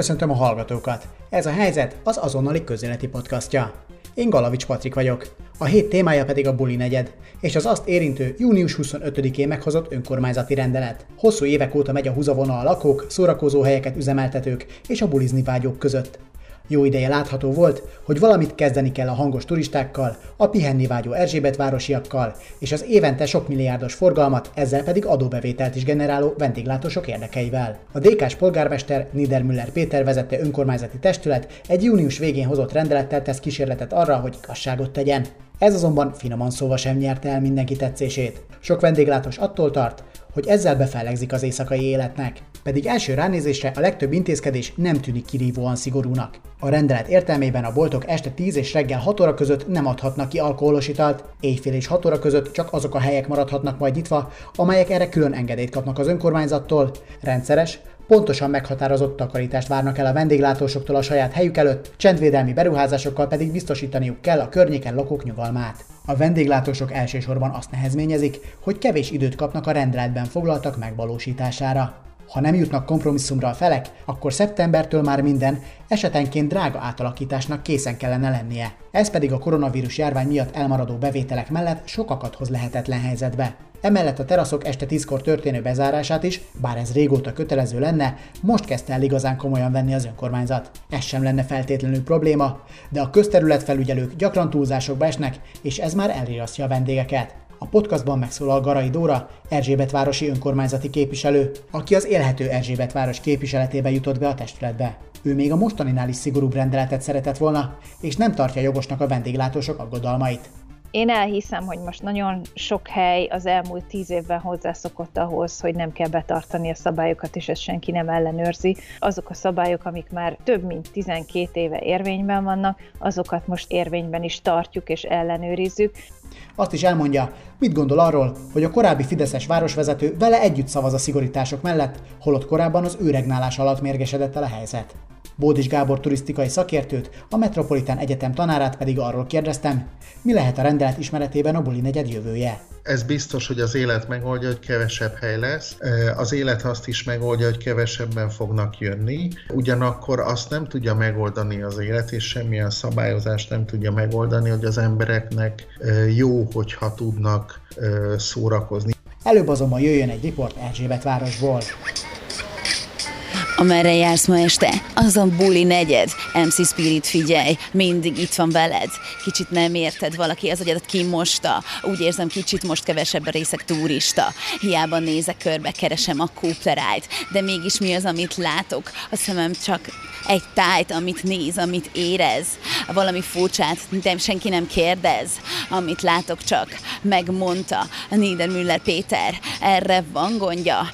Köszöntöm a hallgatókat! Ez a helyzet az azonnali közéleti podcastja. Én Galavics Patrik vagyok. A hét témája pedig a buli negyed, és az azt érintő június 25-én meghozott önkormányzati rendelet. Hosszú évek óta megy a húzavona a lakók, szórakozó helyeket üzemeltetők és a bulizni vágyók között. Jó ideje látható volt, hogy valamit kezdeni kell a hangos turistákkal, a pihenni vágyó Erzsébet városiakkal, és az évente sok milliárdos forgalmat, ezzel pedig adóbevételt is generáló vendéglátósok érdekeivel. A DK-s polgármester Niedermüller Péter vezette önkormányzati testület egy június végén hozott rendelettel tesz kísérletet arra, hogy igazságot tegyen. Ez azonban finoman szóval sem nyerte el mindenki tetszését. Sok vendéglátós attól tart, hogy ezzel befellegzik az éjszakai életnek. Pedig első ránézésre a legtöbb intézkedés nem tűnik kirívóan szigorúnak. A rendelet értelmében a boltok este 10 és reggel 6 óra között nem adhatnak ki alkoholos italt, éjfél és 6 óra között csak azok a helyek maradhatnak majd nyitva, amelyek erre külön engedélyt kapnak az önkormányzattól. Rendszeres, pontosan meghatározott takarítást várnak el a vendéglátósoktól a saját helyük előtt, csendvédelmi beruházásokkal pedig biztosítaniuk kell a környéken lakók nyugalmát. A vendéglátósok elsősorban azt nehezményezik, hogy kevés időt kapnak a rendeletben foglaltak megvalósítására. Ha nem jutnak kompromisszumra a felek, akkor szeptembertől már minden esetenként drága átalakításnak készen kellene lennie. Ez pedig a koronavírus járvány miatt elmaradó bevételek mellett sokakat hoz lehetetlen helyzetbe. Emellett a teraszok este 10-kor történő bezárását is, bár ez régóta kötelező lenne, most kezdte el igazán komolyan venni az önkormányzat. Ez sem lenne feltétlenül probléma, de a közterületfelügyelők gyakran túlzásokba esnek, és ez már elriasztja a vendégeket. A podcastban megszólal Garai Dóra, Erzsébetvárosi önkormányzati képviselő, aki az élhető Erzsébetváros képviseletébe jutott be a testületbe. Ő még a mostaninál is szigorúbb rendeletet szeretett volna, és nem tartja jogosnak a vendéglátósok aggodalmait. Én elhiszem, hogy most nagyon sok hely az elmúlt tíz évben hozzászokott ahhoz, hogy nem kell betartani a szabályokat, és ezt senki nem ellenőrzi. Azok a szabályok, amik már több mint 12 éve érvényben vannak, azokat most érvényben is tartjuk és ellenőrizzük. Azt is elmondja, mit gondol arról, hogy a korábbi Fideszes városvezető vele együtt szavaz a szigorítások mellett, holott korábban az ő regnálás alatt mérgesedett el a helyzet. Bódis Gábor turisztikai szakértőt, a Metropolitán Egyetem tanárát pedig arról kérdeztem, mi lehet a rendelet ismeretében a buli negyed jövője. Ez biztos, hogy az élet megoldja, hogy kevesebb hely lesz. Az élet azt is megoldja, hogy kevesebben fognak jönni. Ugyanakkor azt nem tudja megoldani az élet, és semmilyen szabályozást nem tudja megoldani, hogy az embereknek jó, hogyha tudnak szórakozni. Előbb azonban jöjjön egy riport Erzsébet városból. Amerre jársz ma este? Az a buli negyed. MC Spirit figyelj, mindig itt van veled. Kicsit nem érted, valaki az agyadat kimosta. Úgy érzem, kicsit most kevesebb a részek turista. Hiába nézek körbe, keresem a Cooperájt, de mégis mi az, amit látok? A szemem csak egy tájt, amit néz, amit érez. Valami furcsát, de senki nem kérdez. Amit látok csak, megmondta Niedermüller Péter. Erre van gondja.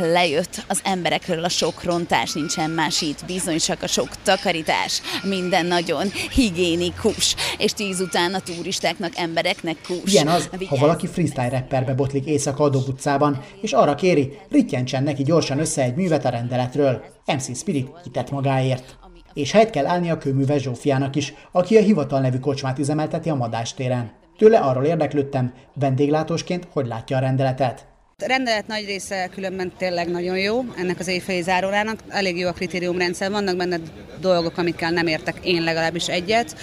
Lejött az emberekről a sok rontás, nincsen más itt, bizony csak a sok takarítás. Minden nagyon higiénikus, és tíz után a turistáknak, embereknek kus. Ilyen az, Vigyázz. ha valaki freestyle rapperbe botlik éjszaka a Dob utcában, és arra kéri, ritjentsen neki gyorsan össze egy művet a rendeletről. MC Spirit kitett magáért. És helyt kell állni a kőműves Zsófiának is, aki a hivatal nevű kocsmát üzemelteti a Madástéren. Tőle arról érdeklődtem, vendéglátósként hogy látja a rendeletet. A rendelet nagy része különben tényleg nagyon jó, ennek az éjféli zárórának. Elég jó a kritériumrendszer, vannak benne dolgok, amikkel nem értek én legalábbis egyet.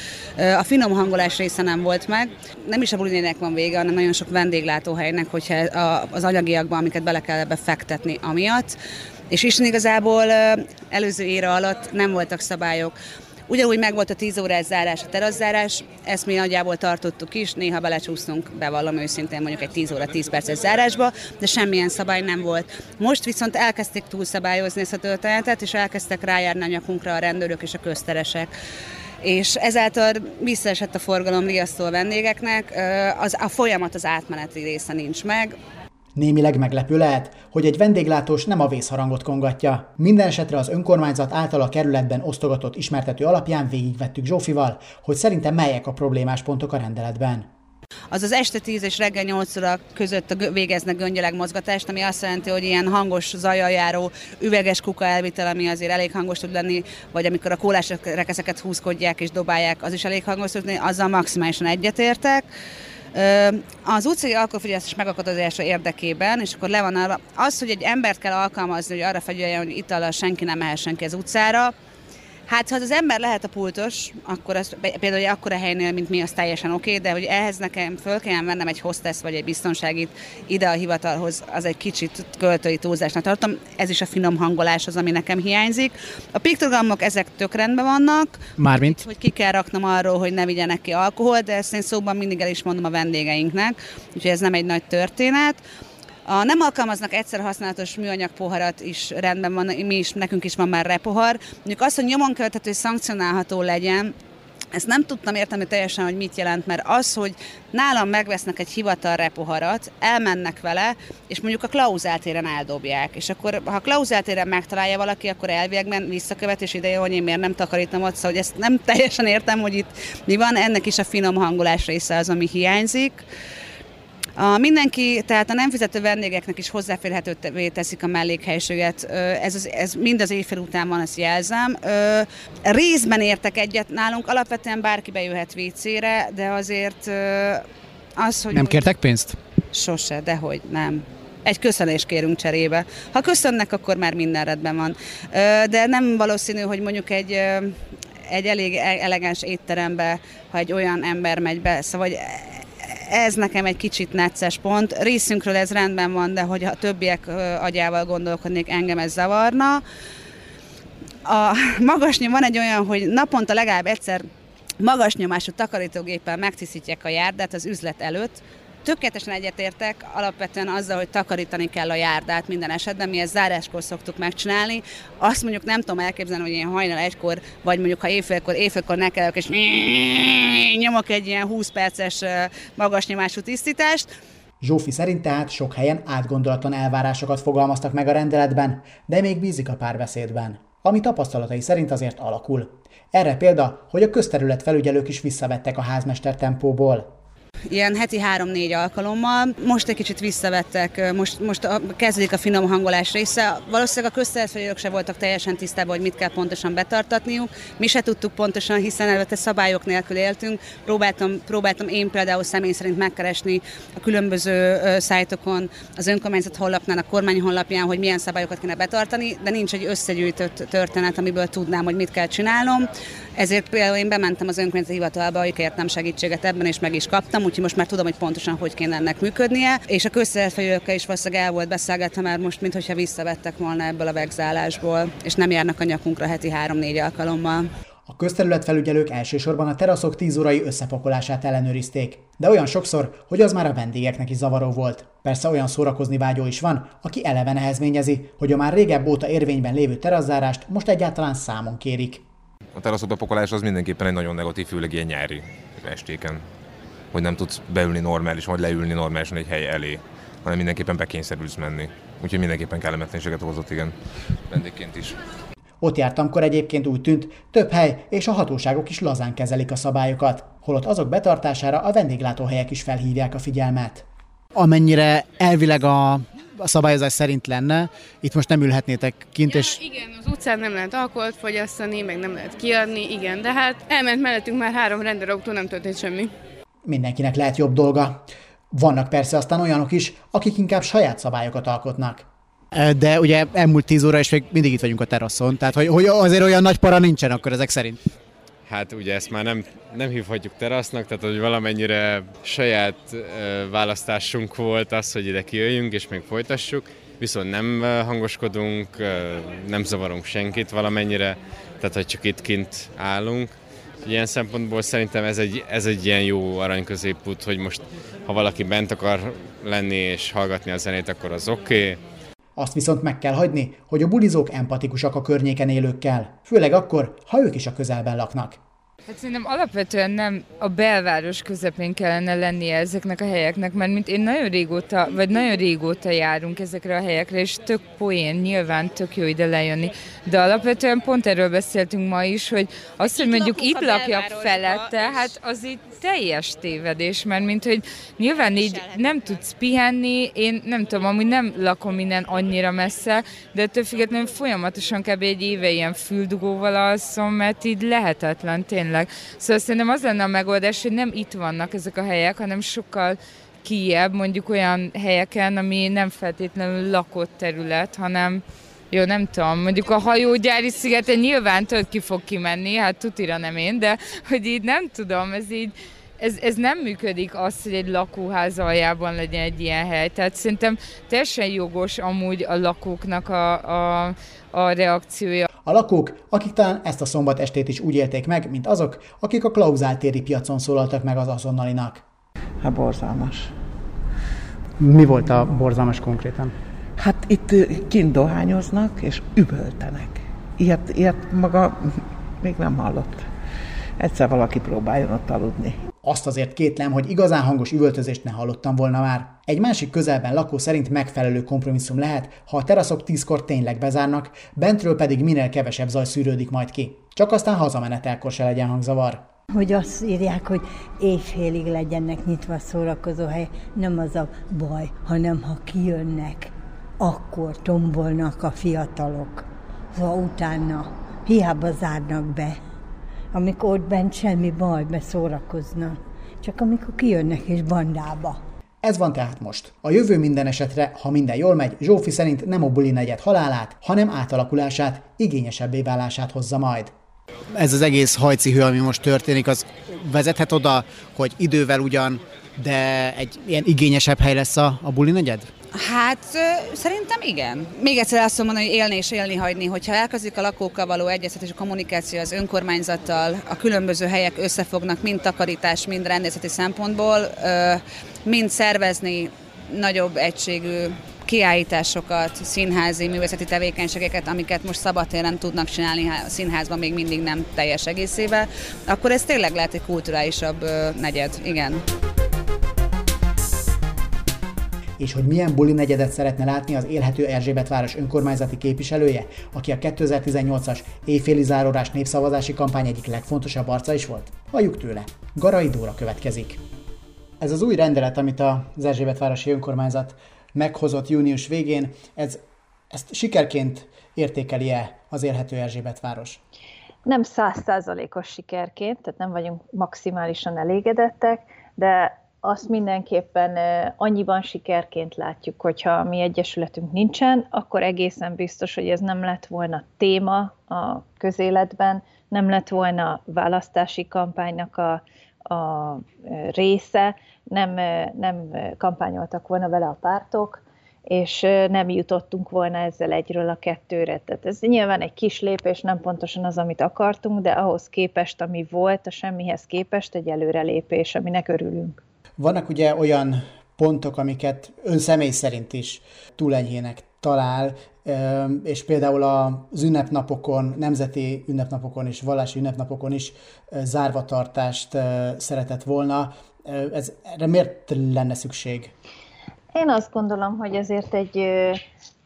A finom hangolás része nem volt meg. Nem is a bulinének van vége, hanem nagyon sok vendéglátóhelynek, hogyha az anyagiakban, amiket bele kell ebbe fektetni amiatt. És Isten igazából előző éra alatt nem voltak szabályok. Ugyanúgy megvolt a 10 órás zárás, a terasszárás, ezt mi nagyjából tartottuk is, néha belecsúsztunk, bevallom őszintén mondjuk egy 10 óra 10 perces zárásba, de semmilyen szabály nem volt. Most viszont elkezdték túlszabályozni ezt a történetet, és elkezdtek rájárni a nyakunkra a rendőrök és a közteresek és ezáltal visszaesett a forgalom riasztó a vendégeknek, az, a folyamat az átmeneti része nincs meg, Némileg meglepő lehet, hogy egy vendéglátós nem a vészharangot kongatja. Minden esetre az önkormányzat által a kerületben osztogatott ismertető alapján végigvettük Zsófival, hogy szerintem melyek a problémás pontok a rendeletben. Az az este 10 és reggel 8 óra között végeznek göngyeleg mozgatást, ami azt jelenti, hogy ilyen hangos zajjal járó üveges kuka elvitel, ami azért elég hangos tud lenni, vagy amikor a kólás rekeszeket húzkodják és dobálják, az is elég hangos tud lenni, azzal maximálisan egyetértek. Az utcai alkoholfogyasztás megakadályozása érdekében, és akkor le van arra, az, hogy egy embert kell alkalmazni, hogy arra fegyeljen, hogy itallal senki nem mehessen ki az utcára, Hát, ha az ember lehet a pultos, akkor az, például egy akkora helynél, mint mi, az teljesen oké, okay, de hogy ehhez nekem föl kellene vennem egy hostess vagy egy biztonságit ide a hivatalhoz, az egy kicsit költői túlzásnak tartom. Ez is a finom hangolás az, ami nekem hiányzik. A piktogramok ezek tök rendben vannak. Mármint? Hogy ki kell raknom arról, hogy ne vigyenek ki alkohol, de ezt én szóban mindig el is mondom a vendégeinknek, úgyhogy ez nem egy nagy történet. A nem alkalmaznak egyszer használatos műanyag poharat is rendben van, mi is, nekünk is van már repohar. Mondjuk azt, hogy nyomon követhető, hogy szankcionálható legyen, ezt nem tudtam érteni teljesen, hogy mit jelent, mert az, hogy nálam megvesznek egy hivatal repoharat, elmennek vele, és mondjuk a klauzáltéren eldobják. És akkor, ha klauzáltéren megtalálja valaki, akkor elvégben visszakövetés ideje, hogy én miért nem takarítom ott, szóval hogy ezt nem teljesen értem, hogy itt mi van, ennek is a finom hangolás része az, ami hiányzik. A mindenki, tehát a nem fizető vendégeknek is hozzáférhetővé teszik a mellékhelységet. Ez, az, ez mind az éjfél után van, ezt jelzem. Részben értek egyet nálunk, alapvetően bárki bejöhet WC-re, de azért az, hogy... Nem kértek pénzt? Sose, dehogy nem egy köszönés kérünk cserébe. Ha köszönnek, akkor már minden rendben van. De nem valószínű, hogy mondjuk egy, egy elég e-, elegáns étterembe, ha egy olyan ember megy be, szóval ez nekem egy kicsit necces pont. Részünkről ez rendben van, de hogy a többiek agyával gondolkodnék, engem ez zavarna. A magasnyom van egy olyan, hogy naponta legalább egyszer magas nyomású takarítógéppel megtisztítják a járdát az üzlet előtt, Tökéletesen egyetértek alapvetően azzal, hogy takarítani kell a járdát minden esetben, mi ezt záráskor szoktuk megcsinálni. Azt mondjuk nem tudom elképzelni, hogy én hajnal egykor, vagy mondjuk ha éjfélkor, éjfélkor nekelek, és nyomok egy ilyen 20 perces magas nyomású tisztítást, Zsófi szerint tehát sok helyen átgondolatlan elvárásokat fogalmaztak meg a rendeletben, de még bízik a párbeszédben, ami tapasztalatai szerint azért alakul. Erre példa, hogy a közterület felügyelők is visszavettek a házmester tempóból ilyen heti három-négy alkalommal. Most egy kicsit visszavettek, most, most a, kezdődik a finom hangolás része. Valószínűleg a közszeretfelők se voltak teljesen tisztában, hogy mit kell pontosan betartatniuk. Mi se tudtuk pontosan, hiszen előtte szabályok nélkül éltünk. Próbáltam, próbáltam én például személy szerint megkeresni a különböző szájtokon, az önkormányzat honlapnál, a kormány honlapján, hogy milyen szabályokat kéne betartani, de nincs egy összegyűjtött történet, amiből tudnám, hogy mit kell csinálnom. Ezért például én bementem az önkormányzati hivatalba, hogy kértem segítséget ebben, és meg is kaptam, úgyhogy most már tudom, hogy pontosan hogy kéne ennek működnie, és a közszeretfejőkkel is valószínűleg el volt beszélgetve már most, mintha visszavettek volna ebből a vegzálásból, és nem járnak a nyakunkra heti három-négy alkalommal. A közterületfelügyelők elsősorban a teraszok 10 órai összepakolását ellenőrizték, de olyan sokszor, hogy az már a vendégeknek is zavaró volt. Persze olyan szórakozni vágyó is van, aki eleve nehezményezi, hogy a már régebb óta érvényben lévő teraszárást most egyáltalán számon kérik. A teraszok bepakolás az mindenképpen egy nagyon negatív, főleg ilyen nyári estéken hogy nem tudsz beülni normális, vagy leülni normálisan egy hely elé, hanem mindenképpen bekényszerülsz menni. Úgyhogy mindenképpen kellemetlenséget hozott, igen, vendégként is. Ott jártamkor egyébként úgy tűnt, több hely és a hatóságok is lazán kezelik a szabályokat, holott azok betartására a vendéglátóhelyek is felhívják a figyelmet. Amennyire elvileg a, a szabályozás szerint lenne, itt most nem ülhetnétek kint, ja, és... Igen, az utcán nem lehet alkoholt fogyasztani, meg nem lehet kiadni, igen, de hát elment mellettünk már három rendőrautó, nem történt semmi mindenkinek lehet jobb dolga. Vannak persze aztán olyanok is, akik inkább saját szabályokat alkotnak. De ugye elmúlt tíz óra, és még mindig itt vagyunk a teraszon, tehát hogy, hogy azért olyan nagy para nincsen akkor ezek szerint. Hát ugye ezt már nem, nem hívhatjuk terasznak, tehát hogy valamennyire saját választásunk volt az, hogy ide kijöjjünk és még folytassuk, viszont nem hangoskodunk, nem zavarunk senkit valamennyire, tehát hogy csak itt kint állunk, Ilyen szempontból szerintem ez egy, ez egy ilyen jó arany középút, hogy most ha valaki bent akar lenni és hallgatni a zenét, akkor az oké. Okay. Azt viszont meg kell hagyni, hogy a bulizók empatikusak a környéken élőkkel, főleg akkor, ha ők is a közelben laknak. Hát szerintem alapvetően nem a belváros közepén kellene lennie ezeknek a helyeknek, mert mint én nagyon régóta, vagy nagyon régóta járunk ezekre a helyekre, és tök poén, nyilván tök jó ide lejönni. De alapvetően pont erről beszéltünk ma is, hogy az, hogy mondjuk itt lakjak felette, hát az itt teljes tévedés, mert mint hogy nyilván így nem tudsz pihenni, én nem tudom, amúgy nem lakom minden annyira messze, de ettől függetlenül folyamatosan kb. egy éve ilyen füldugóval alszom, mert így lehetetlen tényleg. Szóval szerintem az lenne a megoldás, hogy nem itt vannak ezek a helyek, hanem sokkal kijebb, mondjuk olyan helyeken, ami nem feltétlenül lakott terület, hanem jó, nem tudom, mondjuk a hajógyári szigeten nyilván tök ki fog kimenni, hát tutira nem én, de hogy így nem tudom, ez így, ez, ez nem működik az, hogy egy lakóház aljában legyen egy ilyen hely. Tehát szerintem teljesen jogos amúgy a lakóknak a, a, a reakciója. A lakók, akik talán ezt a szombat estét is úgy élték meg, mint azok, akik a klauzáltéri piacon szólaltak meg az azonnalinak. Hát borzalmas. Mi volt a borzalmas konkrétan? Hát itt kint dohányoznak és üvöltenek. Ilyet, ilyet maga még nem hallott. Egyszer valaki próbáljon ott aludni. Azt azért kétlem, hogy igazán hangos üvöltözést ne hallottam volna már. Egy másik közelben lakó szerint megfelelő kompromisszum lehet, ha a teraszok tízkor tényleg bezárnak, bentről pedig minél kevesebb zaj szűrődik majd ki. Csak aztán hazamenetelkor se legyen hangzavar. Hogy azt írják, hogy éjfélig legyenek nyitva a szórakozóhely, nem az a baj, hanem ha kijönnek akkor tombolnak a fiatalok. Szóval utána hiába zárnak be. Amikor ott bent semmi baj, beszórakoznak. Csak amikor kijönnek és bandába. Ez van tehát most. A jövő minden esetre, ha minden jól megy, Zsófi szerint nem a buli negyed halálát, hanem átalakulását, igényesebbé válását hozza majd. Ez az egész hajcihő, ami most történik, az vezethet oda, hogy idővel ugyan, de egy ilyen igényesebb hely lesz a, a buli negyed? Hát szerintem igen. Még egyszer azt mondani, hogy élni és élni hagyni, hogyha elkezdik a lakókkal való egyeztetés, a kommunikáció az önkormányzattal, a különböző helyek összefognak, mind takarítás, mind rendészeti szempontból, mind szervezni nagyobb egységű kiállításokat, színházi, művészeti tevékenységeket, amiket most szabadtéren tudnak csinálni a színházban még mindig nem teljes egészével, akkor ez tényleg lehet egy kulturálisabb negyed, igen és hogy milyen buli negyedet szeretne látni az élhető Erzsébet város önkormányzati képviselője, aki a 2018-as éjféli zárórás népszavazási kampány egyik legfontosabb arca is volt? Halljuk tőle. Garai Dóra következik. Ez az új rendelet, amit az Erzsébet városi önkormányzat meghozott június végén, ez, ezt sikerként értékeli-e az élhető Erzsébet város? Nem százszázalékos sikerként, tehát nem vagyunk maximálisan elégedettek, de azt mindenképpen annyiban sikerként látjuk, hogyha mi egyesületünk nincsen, akkor egészen biztos, hogy ez nem lett volna téma a közéletben, nem lett volna választási kampánynak a, a része, nem, nem kampányoltak volna vele a pártok, és nem jutottunk volna ezzel egyről a kettőre. Tehát ez nyilván egy kis lépés, nem pontosan az, amit akartunk, de ahhoz képest, ami volt, a semmihez képest egy előrelépés, aminek örülünk. Vannak ugye olyan pontok, amiket ön személy szerint is túl enyhének talál, és például az ünnepnapokon, nemzeti ünnepnapokon és vallási ünnepnapokon is zárvatartást szeretett volna. Ez, erre miért lenne szükség? Én azt gondolom, hogy ezért egy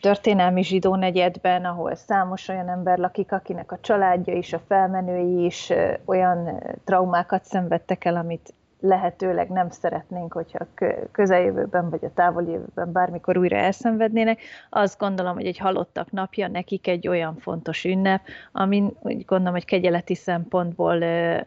történelmi zsidó negyedben, ahol számos olyan ember lakik, akinek a családja is, a felmenői is olyan traumákat szenvedtek el, amit lehetőleg nem szeretnénk, hogyha közeljövőben vagy a távoli jövőben bármikor újra elszenvednének. Azt gondolom, hogy egy halottak napja nekik egy olyan fontos ünnep, amin úgy gondolom, hogy kegyeleti szempontból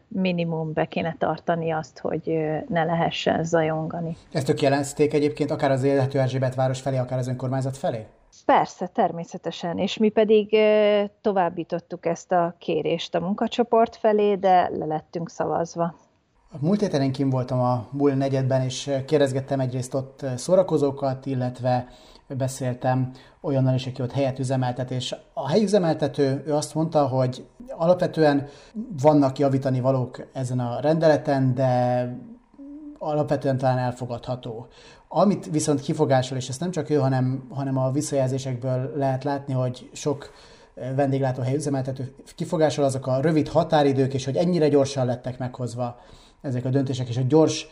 minimum be kéne tartani azt, hogy ne lehessen zajongani. Ezt tök jelezték egyébként akár az élhető Erzsébet város felé, akár az önkormányzat felé? Persze, természetesen, és mi pedig továbbítottuk ezt a kérést a munkacsoport felé, de le lettünk szavazva. Múlt héten én voltam a Bull negyedben, és kérdezgettem egyrészt ott szórakozókat, illetve beszéltem olyannal is, aki ott helyet üzemeltet, és a helyüzemeltető ő azt mondta, hogy alapvetően vannak javítani valók ezen a rendeleten, de alapvetően talán elfogadható. Amit viszont kifogásol, és ezt nem csak ő, hanem, hanem a visszajelzésekből lehet látni, hogy sok vendéglátóhely üzemeltető kifogásol, azok a rövid határidők, és hogy ennyire gyorsan lettek meghozva ezek a döntések, és a gyors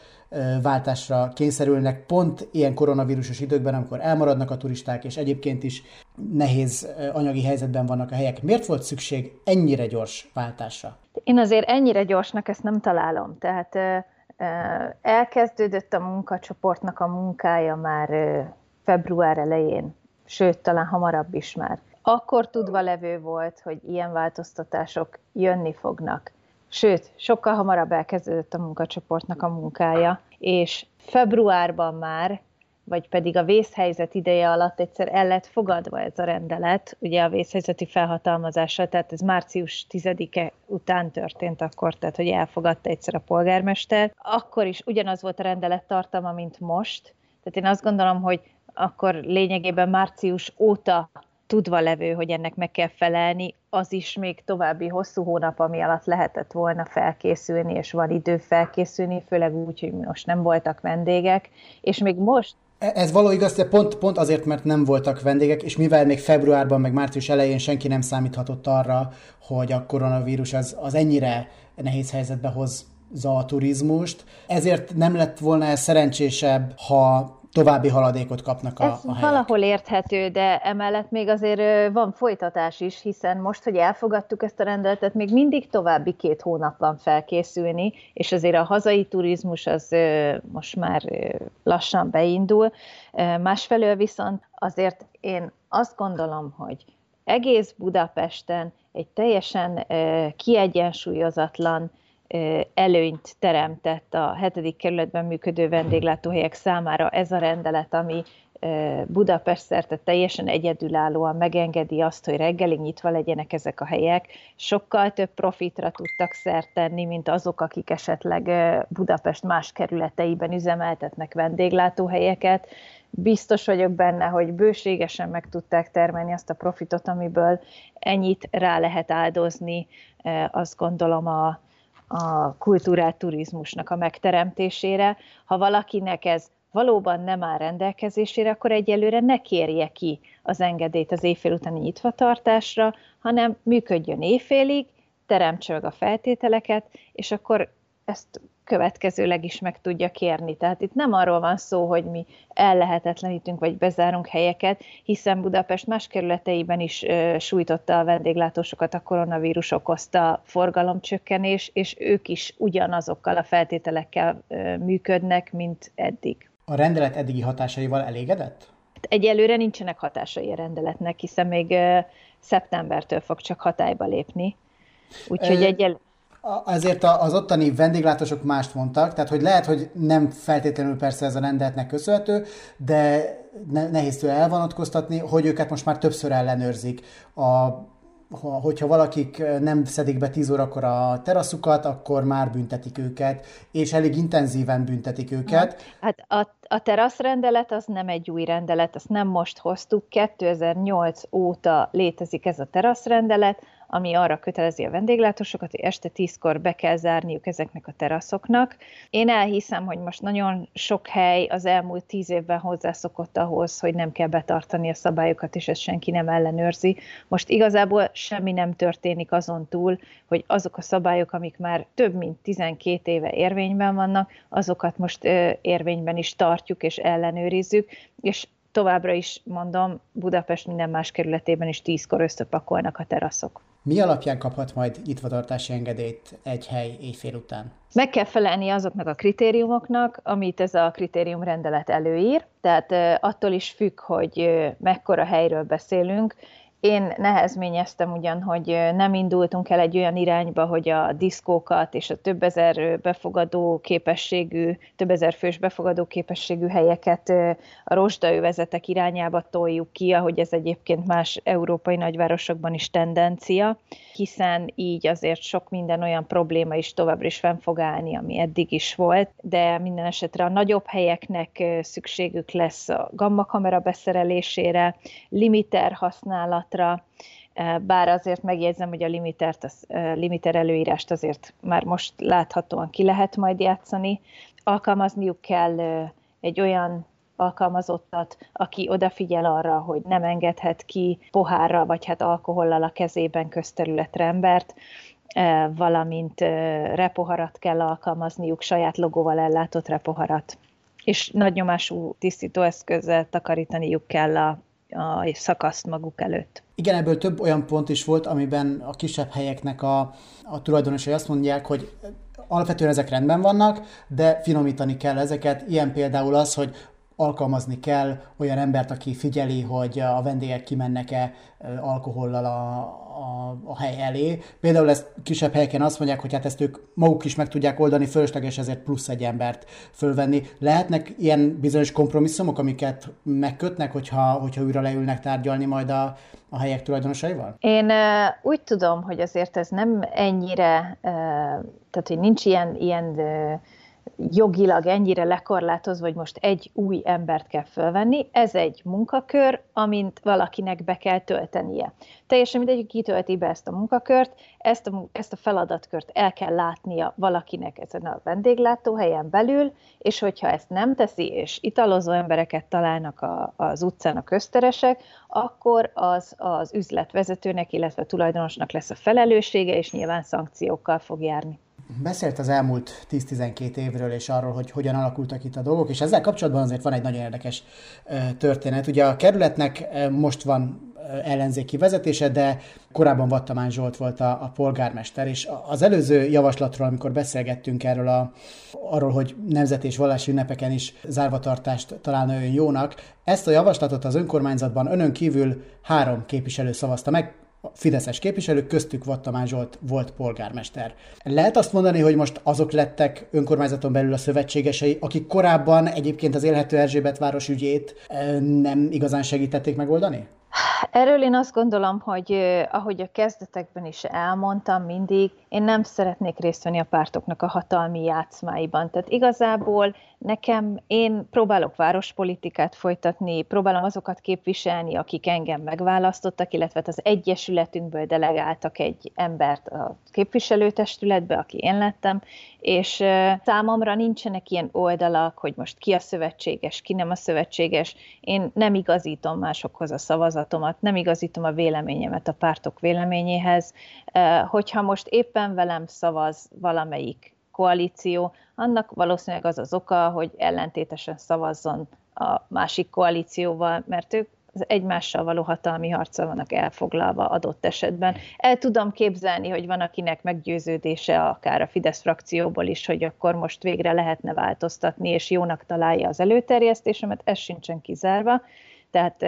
váltásra kényszerülnek pont ilyen koronavírusos időkben, amikor elmaradnak a turisták, és egyébként is nehéz anyagi helyzetben vannak a helyek. Miért volt szükség ennyire gyors váltásra? Én azért ennyire gyorsnak ezt nem találom. Tehát Elkezdődött a munkacsoportnak a munkája már február elején, sőt, talán hamarabb is már. Akkor tudva levő volt, hogy ilyen változtatások jönni fognak. Sőt, sokkal hamarabb elkezdődött a munkacsoportnak a munkája, és februárban már vagy pedig a vészhelyzet ideje alatt egyszer el lett fogadva ez a rendelet, ugye a vészhelyzeti felhatalmazással, tehát ez március 10-e után történt akkor, tehát hogy elfogadta egyszer a polgármester. Akkor is ugyanaz volt a rendelet tartalma, mint most, tehát én azt gondolom, hogy akkor lényegében március óta tudva levő, hogy ennek meg kell felelni, az is még további hosszú hónap, ami alatt lehetett volna felkészülni, és van idő felkészülni, főleg úgy, hogy most nem voltak vendégek, és még most E, ez való igaz, de pont, pont azért, mert nem voltak vendégek, és mivel még februárban, meg március elején senki nem számíthatott arra, hogy a koronavírus az, az ennyire nehéz helyzetbe hozza a turizmust, ezért nem lett volna szerencsésebb, ha további haladékot kapnak a, Ez a helyek. valahol érthető, de emellett még azért van folytatás is, hiszen most, hogy elfogadtuk ezt a rendeletet, még mindig további két hónap van felkészülni, és azért a hazai turizmus az most már lassan beindul. Másfelől viszont azért én azt gondolom, hogy egész Budapesten egy teljesen kiegyensúlyozatlan előnyt teremtett a hetedik kerületben működő vendéglátóhelyek számára ez a rendelet, ami Budapest szerte teljesen egyedülállóan megengedi azt, hogy reggelig nyitva legyenek ezek a helyek. Sokkal több profitra tudtak szert tenni, mint azok, akik esetleg Budapest más kerületeiben üzemeltetnek vendéglátóhelyeket. Biztos vagyok benne, hogy bőségesen meg tudták termelni azt a profitot, amiből ennyit rá lehet áldozni, azt gondolom a, a kultúrát turizmusnak a megteremtésére. Ha valakinek ez valóban nem áll rendelkezésére, akkor egyelőre ne kérje ki az engedélyt az éjfél utáni nyitvatartásra, hanem működjön éjfélig, teremtse a feltételeket, és akkor ezt következőleg is meg tudja kérni. Tehát itt nem arról van szó, hogy mi ellehetetlenítünk vagy bezárunk helyeket, hiszen Budapest más kerületeiben is ö, sújtotta a vendéglátósokat a koronavírus okozta forgalomcsökkenés, és ők is ugyanazokkal a feltételekkel ö, működnek, mint eddig. A rendelet eddigi hatásaival elégedett? Egyelőre nincsenek hatásai a rendeletnek, hiszen még ö, szeptembertől fog csak hatályba lépni. Úgyhogy egyelőre Azért az ottani vendéglátósok mást mondtak, tehát hogy lehet, hogy nem feltétlenül persze ez a rendeletnek köszönhető, de nehéz tőle elvonatkoztatni, hogy őket most már többször ellenőrzik. A, hogyha valakik nem szedik be 10 órakor a teraszukat, akkor már büntetik őket, és elég intenzíven büntetik őket. Hát a, a teraszrendelet az nem egy új rendelet, azt nem most hoztuk, 2008 óta létezik ez a teraszrendelet, ami arra kötelezi a vendéglátósokat, hogy este tízkor be kell zárniuk ezeknek a teraszoknak. Én elhiszem, hogy most nagyon sok hely az elmúlt tíz évben hozzászokott ahhoz, hogy nem kell betartani a szabályokat, és ezt senki nem ellenőrzi. Most igazából semmi nem történik azon túl, hogy azok a szabályok, amik már több mint 12 éve érvényben vannak, azokat most érvényben is tartjuk és ellenőrizzük, és továbbra is mondom, Budapest minden más kerületében is tízkor összepakolnak a teraszok. Mi alapján kaphat majd nyitvatartási engedélyt egy hely éjfél után? Meg kell felelni azoknak a kritériumoknak, amit ez a kritériumrendelet előír, tehát attól is függ, hogy mekkora helyről beszélünk, én nehezményeztem ugyan, hogy nem indultunk el egy olyan irányba, hogy a diszkókat és a több ezer befogadó képességű, több ezer fős befogadó képességű helyeket a rozsdaövezetek irányába toljuk ki, ahogy ez egyébként más európai nagyvárosokban is tendencia, hiszen így azért sok minden olyan probléma is továbbra is fenn fog állni, ami eddig is volt, de minden esetre a nagyobb helyeknek szükségük lesz a gammakamera beszerelésére, limiter használat, pillanatra, bár azért megjegyzem, hogy a limitert, az, limiter előírást azért már most láthatóan ki lehet majd játszani. Alkalmazniuk kell egy olyan alkalmazottat, aki odafigyel arra, hogy nem engedhet ki pohárra, vagy hát alkohollal a kezében közterületre embert, valamint repoharat kell alkalmazniuk, saját logóval ellátott repoharat. És nagy nyomású tisztítóeszközzel takarítaniuk kell a a szakaszt maguk előtt. Igen, ebből több olyan pont is volt, amiben a kisebb helyeknek a, a tulajdonosai azt mondják, hogy alapvetően ezek rendben vannak, de finomítani kell ezeket. Ilyen például az, hogy alkalmazni kell olyan embert, aki figyeli, hogy a vendégek kimennek-e alkohollal a, a, a hely elé. Például ezt kisebb helyeken azt mondják, hogy hát ezt ők maguk is meg tudják oldani, fölösleges ezért plusz egy embert fölvenni. Lehetnek ilyen bizonyos kompromisszumok, amiket megkötnek, hogyha, hogyha újra leülnek tárgyalni majd a, a helyek tulajdonosaival? Én úgy tudom, hogy azért ez nem ennyire, tehát hogy nincs ilyen, ilyen jogilag ennyire lekorlátozva, hogy most egy új embert kell fölvenni. Ez egy munkakör, amint valakinek be kell töltenie. Teljesen mindegy, hogy kitölti be ezt a munkakört, ezt a, ezt a feladatkört el kell látnia valakinek ezen a vendéglátóhelyen belül, és hogyha ezt nem teszi, és italozó embereket találnak a, az utcán a közteresek, akkor az az üzletvezetőnek, illetve a tulajdonosnak lesz a felelőssége, és nyilván szankciókkal fog járni. Beszélt az elmúlt 10-12 évről, és arról, hogy hogyan alakultak itt a dolgok, és ezzel kapcsolatban azért van egy nagyon érdekes történet. Ugye a kerületnek most van ellenzéki vezetése, de korábban Vattamán Zsolt volt a, a polgármester, és az előző javaslatról, amikor beszélgettünk erről a, arról, hogy nemzeti és vallási ünnepeken is zárvatartást találna ön jónak, ezt a javaslatot az önkormányzatban önön kívül három képviselő szavazta meg, fideszes képviselők, köztük Vattamán Zsolt volt polgármester. Lehet azt mondani, hogy most azok lettek önkormányzaton belül a szövetségesei, akik korábban egyébként az élhető Erzsébet város ügyét nem igazán segítették megoldani? Erről én azt gondolom, hogy ahogy a kezdetekben is elmondtam mindig, én nem szeretnék részt venni a pártoknak a hatalmi játszmáiban. Tehát igazából nekem, én próbálok várospolitikát folytatni, próbálom azokat képviselni, akik engem megválasztottak, illetve az egyesületünkből delegáltak egy embert a képviselőtestületbe, aki én lettem, és számomra nincsenek ilyen oldalak, hogy most ki a szövetséges, ki nem a szövetséges. Én nem igazítom másokhoz a szavazatomat, nem igazítom a véleményemet a pártok véleményéhez. Hogyha most éppen velem szavaz valamelyik koalíció, annak valószínűleg az az oka, hogy ellentétesen szavazzon a másik koalícióval, mert ők az egymással való hatalmi harccal vannak elfoglalva adott esetben. El tudom képzelni, hogy van akinek meggyőződése akár a Fidesz frakcióból is, hogy akkor most végre lehetne változtatni, és jónak találja az előterjesztésemet, ez sincsen kizárva. Tehát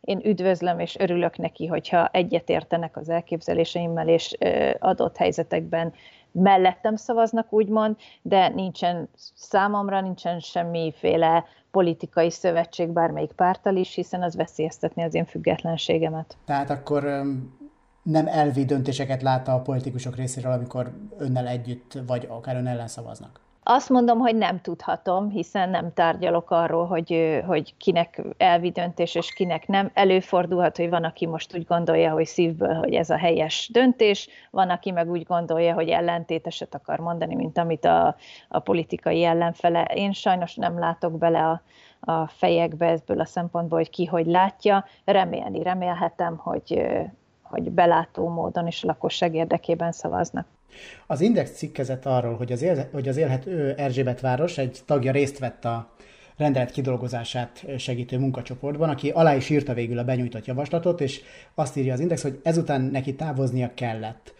én üdvözlöm és örülök neki, hogyha egyetértenek az elképzeléseimmel, és adott helyzetekben mellettem szavaznak, úgymond, de nincsen számomra nincsen semmiféle politikai szövetség bármelyik pártal is, hiszen az veszélyeztetni az én függetlenségemet. Tehát akkor nem elvi döntéseket lát a politikusok részéről, amikor önnel együtt, vagy akár ön ellen szavaznak? Azt mondom, hogy nem tudhatom, hiszen nem tárgyalok arról, hogy, hogy kinek elvi döntés, és kinek nem. Előfordulhat, hogy van, aki most úgy gondolja, hogy szívből, hogy ez a helyes döntés, van, aki meg úgy gondolja, hogy ellentéteset akar mondani, mint amit a, a politikai ellenfele. Én sajnos nem látok bele a, a fejekbe ebből a szempontból, hogy ki hogy látja. Remélni, remélhetem, hogy, hogy belátó módon és lakosság érdekében szavaznak. Az Index cikkezett arról, hogy az, él, hogy az élhető Erzsébet város egy tagja részt vett a rendelet kidolgozását segítő munkacsoportban, aki alá is írta végül a benyújtott javaslatot, és azt írja az Index, hogy ezután neki távoznia kellett.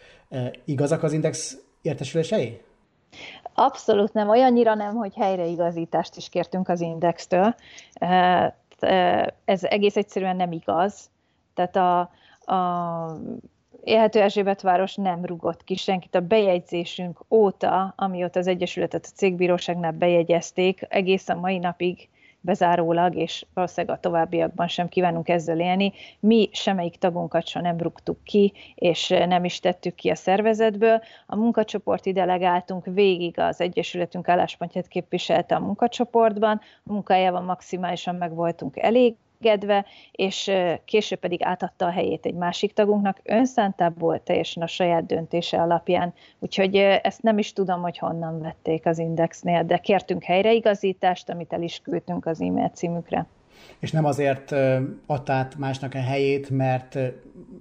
Igazak az Index értesülései? Abszolút nem, olyannyira nem, hogy helyreigazítást is kértünk az Indextől. Ez egész egyszerűen nem igaz. Tehát a, a Élhető Erzsébet város nem rugott ki senkit. A bejegyzésünk óta, amióta az Egyesületet a cégbíróságnál bejegyezték, egészen mai napig bezárólag, és valószínűleg a továbbiakban sem kívánunk ezzel élni. Mi semmelyik tagunkat sem nem rúgtuk ki, és nem is tettük ki a szervezetből. A munkacsoporti delegáltunk végig az Egyesületünk álláspontját képviselte a munkacsoportban, a munkájában maximálisan meg voltunk elég, engedve, és később pedig átadta a helyét egy másik tagunknak, önszántából teljesen a saját döntése alapján. Úgyhogy ezt nem is tudom, hogy honnan vették az Indexnél, de kértünk helyreigazítást, amit el is küldtünk az e-mail címükre. És nem azért adta át másnak a helyét, mert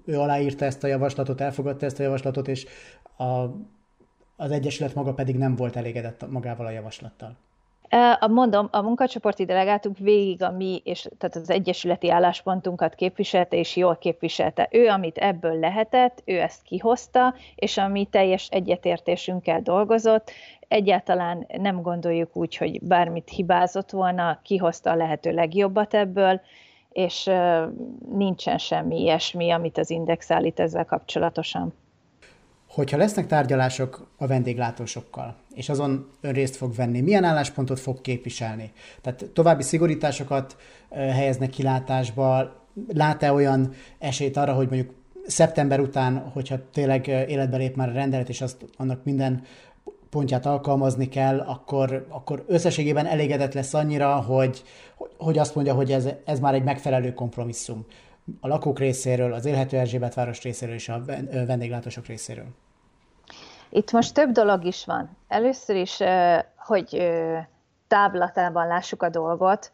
ő aláírta ezt a javaslatot, elfogadta ezt a javaslatot, és a, az Egyesület maga pedig nem volt elégedett magával a javaslattal. Mondom, a munkacsoporti delegátunk végig a mi, és tehát az egyesületi álláspontunkat képviselte, és jól képviselte. Ő, amit ebből lehetett, ő ezt kihozta, és ami teljes egyetértésünkkel dolgozott, egyáltalán nem gondoljuk úgy, hogy bármit hibázott volna, kihozta a lehető legjobbat ebből, és nincsen semmi ilyesmi, amit az Index állít ezzel kapcsolatosan. Hogyha lesznek tárgyalások a vendéglátósokkal, és azon ön részt fog venni, milyen álláspontot fog képviselni? Tehát további szigorításokat helyeznek kilátásba, lát-e olyan esélyt arra, hogy mondjuk szeptember után, hogyha tényleg életbe lép már a rendelet, és azt annak minden pontját alkalmazni kell, akkor, akkor összességében elégedett lesz annyira, hogy, hogy azt mondja, hogy ez, ez már egy megfelelő kompromisszum a lakók részéről, az élhető Erzsébet város részéről és a vendéglátósok részéről. Itt most több dolog is van. Először is, hogy táblatában lássuk a dolgot,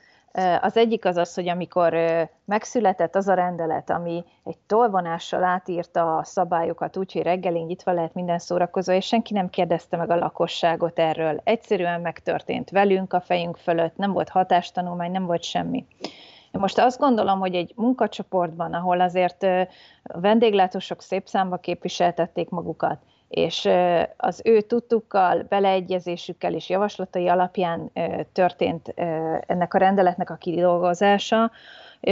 az egyik az az, hogy amikor megszületett az a rendelet, ami egy tolvonással átírta a szabályokat úgy, hogy reggelin nyitva lehet minden szórakozó, és senki nem kérdezte meg a lakosságot erről. Egyszerűen megtörtént velünk a fejünk fölött, nem volt hatástanulmány, nem volt semmi. Most azt gondolom, hogy egy munkacsoportban, ahol azért vendéglátósok szép számba képviseltették magukat, és az ő tudtukkal, beleegyezésükkel és javaslatai alapján történt ennek a rendeletnek a kidolgozása.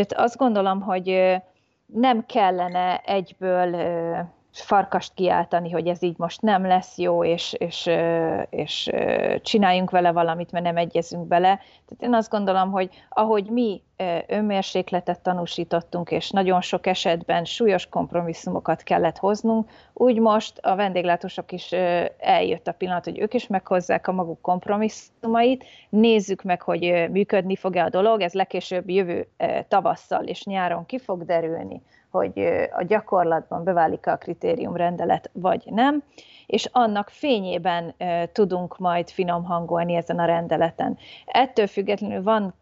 Azt gondolom, hogy nem kellene egyből farkast kiáltani, hogy ez így most nem lesz jó, és, és, és csináljunk vele valamit, mert nem egyezünk bele. Tehát én azt gondolom, hogy ahogy mi önmérsékletet tanúsítottunk, és nagyon sok esetben súlyos kompromisszumokat kellett hoznunk, úgy most a vendéglátósok is eljött a pillanat, hogy ők is meghozzák a maguk kompromisszumait, nézzük meg, hogy működni fog-e a dolog, ez legkésőbb jövő tavasszal és nyáron ki fog derülni hogy a gyakorlatban beválik a kritériumrendelet, vagy nem, és annak fényében tudunk majd finom hangolni ezen a rendeleten. Ettől függetlenül van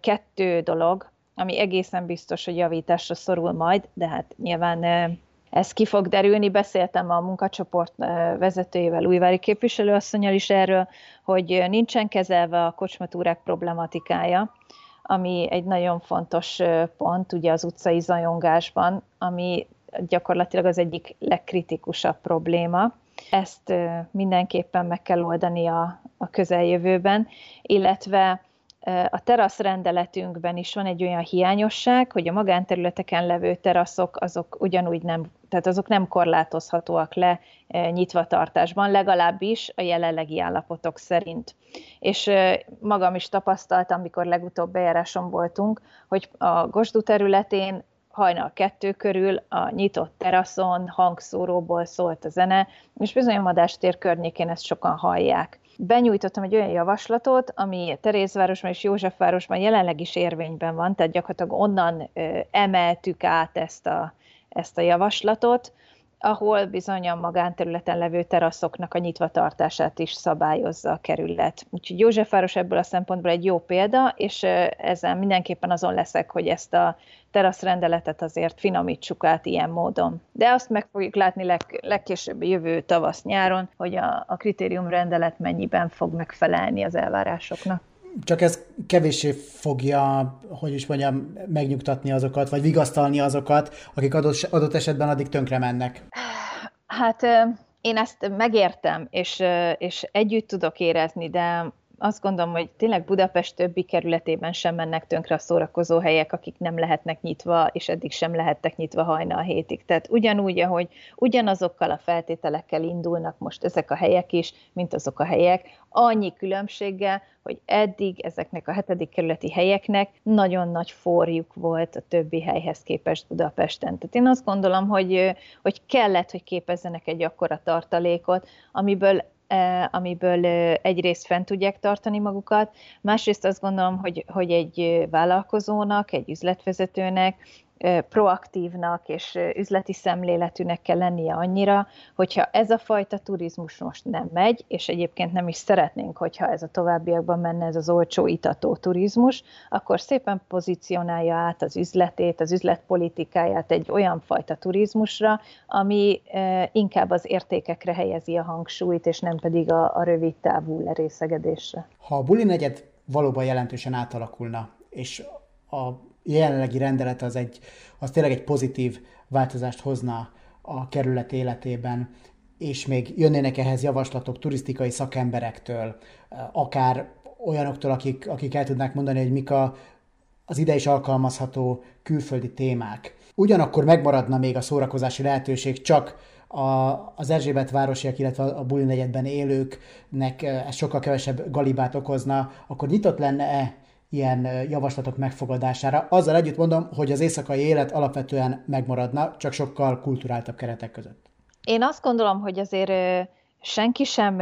kettő dolog, ami egészen biztos, hogy javításra szorul majd, de hát nyilván ez ki fog derülni. Beszéltem a munkacsoport vezetőjével, újvári képviselőasszonyal is erről, hogy nincsen kezelve a kocsmatúrák problematikája, ami egy nagyon fontos pont ugye az utcai zajongásban, ami gyakorlatilag az egyik legkritikusabb probléma. Ezt mindenképpen meg kell oldani a, a közeljövőben, illetve a terasz rendeletünkben is van egy olyan hiányosság, hogy a magánterületeken levő teraszok azok ugyanúgy nem, tehát azok nem korlátozhatóak le nyitva tartásban, legalábbis a jelenlegi állapotok szerint. És magam is tapasztaltam, amikor legutóbb bejáráson voltunk, hogy a Gosdú területén hajnal kettő körül a nyitott teraszon hangszóróból szólt a zene, és bizony a Madástér környékén ezt sokan hallják benyújtottam egy olyan javaslatot, ami Terézvárosban és Józsefvárosban jelenleg is érvényben van, tehát gyakorlatilag onnan emeltük át ezt a, ezt a javaslatot, ahol bizony a magánterületen levő teraszoknak a nyitvatartását is szabályozza a kerület. Úgyhogy Józsefváros ebből a szempontból egy jó példa, és ezzel mindenképpen azon leszek, hogy ezt a teraszrendeletet azért finomítsuk át ilyen módon. De azt meg fogjuk látni leg, legkésőbb jövő tavasz-nyáron, hogy a, a kritériumrendelet mennyiben fog megfelelni az elvárásoknak csak ez kevéssé fogja, hogy is mondjam, megnyugtatni azokat, vagy vigasztalni azokat, akik adott, adott esetben addig tönkre mennek. Hát én ezt megértem, és, és együtt tudok érezni, de azt gondolom, hogy tényleg Budapest többi kerületében sem mennek tönkre a szórakozó helyek, akik nem lehetnek nyitva, és eddig sem lehettek nyitva hajnal hétig. Tehát ugyanúgy, ahogy ugyanazokkal a feltételekkel indulnak most ezek a helyek is, mint azok a helyek, annyi különbséggel, hogy eddig ezeknek a hetedik kerületi helyeknek nagyon nagy forjuk volt a többi helyhez képest Budapesten. Tehát én azt gondolom, hogy, hogy kellett, hogy képezzenek egy akkora tartalékot, amiből amiből egyrészt fent tudják tartani magukat, másrészt azt gondolom, hogy, hogy egy vállalkozónak, egy üzletvezetőnek proaktívnak és üzleti szemléletűnek kell lennie annyira, hogyha ez a fajta turizmus most nem megy, és egyébként nem is szeretnénk, hogyha ez a továbbiakban menne ez az olcsó itató turizmus, akkor szépen pozícionálja át az üzletét, az üzletpolitikáját egy olyan fajta turizmusra, ami inkább az értékekre helyezi a hangsúlyt, és nem pedig a, a rövid távú lerészegedésre. Ha a buli negyed valóban jelentősen átalakulna, és a jelenlegi rendelet az, egy, az tényleg egy pozitív változást hozna a kerület életében, és még jönnének ehhez javaslatok turisztikai szakemberektől, akár olyanoktól, akik, akik el tudnák mondani, hogy mik a, az ide is alkalmazható külföldi témák. Ugyanakkor megmaradna még a szórakozási lehetőség, csak a, az Erzsébet városiak, illetve a Buli negyedben élőknek ez sokkal kevesebb galibát okozna, akkor nyitott lenne-e ilyen javaslatok megfogadására. Azzal együtt mondom, hogy az éjszakai élet alapvetően megmaradna, csak sokkal kulturáltabb keretek között. Én azt gondolom, hogy azért senki sem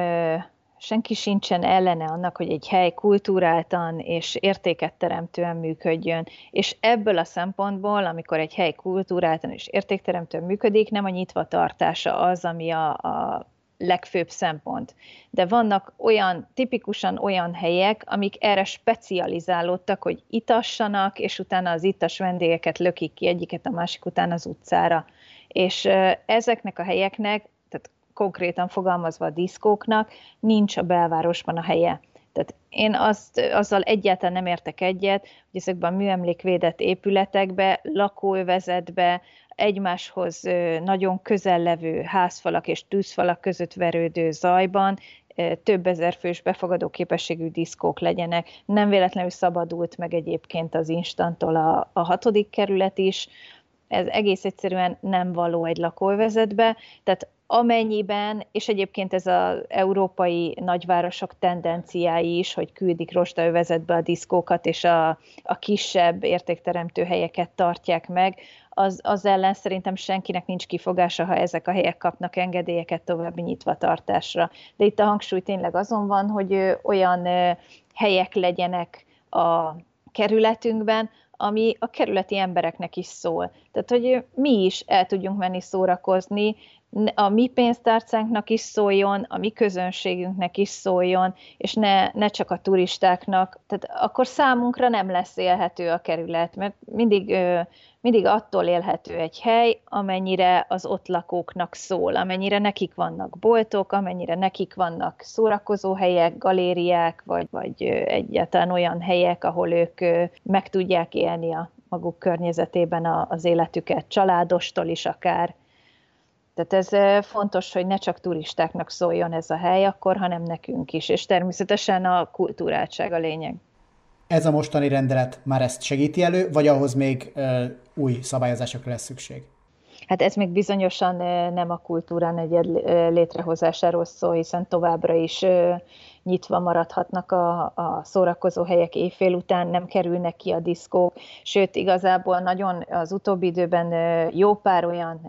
senki sincsen ellene annak, hogy egy hely kultúráltan és értéket teremtően működjön. És ebből a szempontból, amikor egy hely kultúráltan és értékteremtően működik, nem a nyitva tartása az, ami a, a legfőbb szempont. De vannak olyan, tipikusan olyan helyek, amik erre specializálódtak, hogy itassanak, és utána az ittas vendégeket lökik ki egyiket a másik után az utcára. És ezeknek a helyeknek, tehát konkrétan fogalmazva a diszkóknak, nincs a belvárosban a helye. Tehát én azt, azzal egyáltalán nem értek egyet, hogy ezekben a műemlékvédett épületekbe, lakóövezetbe, egymáshoz nagyon közel levő házfalak és tűzfalak között verődő zajban több ezer fős befogadó képességű diszkók legyenek. Nem véletlenül szabadult meg egyébként az instantól a, a hatodik kerület is, ez egész egyszerűen nem való egy lakóvezetbe, tehát amennyiben, és egyébként ez az európai nagyvárosok tendenciái is, hogy küldik rostaövezetbe a diszkókat, és a, a kisebb értékteremtő helyeket tartják meg, az, az ellen szerintem senkinek nincs kifogása, ha ezek a helyek kapnak engedélyeket további nyitvatartásra. De itt a hangsúly tényleg azon van, hogy olyan helyek legyenek a kerületünkben, ami a kerületi embereknek is szól. Tehát, hogy mi is el tudjunk menni szórakozni, a mi pénztárcánknak is szóljon, a mi közönségünknek is szóljon, és ne, ne csak a turistáknak. Tehát akkor számunkra nem lesz élhető a kerület, mert mindig, mindig attól élhető egy hely, amennyire az ott lakóknak szól, amennyire nekik vannak boltok, amennyire nekik vannak szórakozóhelyek, galériák, vagy, vagy egyáltalán olyan helyek, ahol ők meg tudják élni a maguk környezetében az életüket, családostól is akár. Tehát ez fontos, hogy ne csak turistáknak szóljon ez a hely akkor, hanem nekünk is, és természetesen a kultúráltság a lényeg. Ez a mostani rendelet már ezt segíti elő, vagy ahhoz még uh, új szabályozásokra lesz szükség? Hát ez még bizonyosan nem a kultúrán egy létrehozásáról szól, hiszen továbbra is nyitva maradhatnak a, a szórakozó helyek éjfél után, nem kerülnek ki a diszkók, sőt igazából nagyon az utóbbi időben jó pár olyan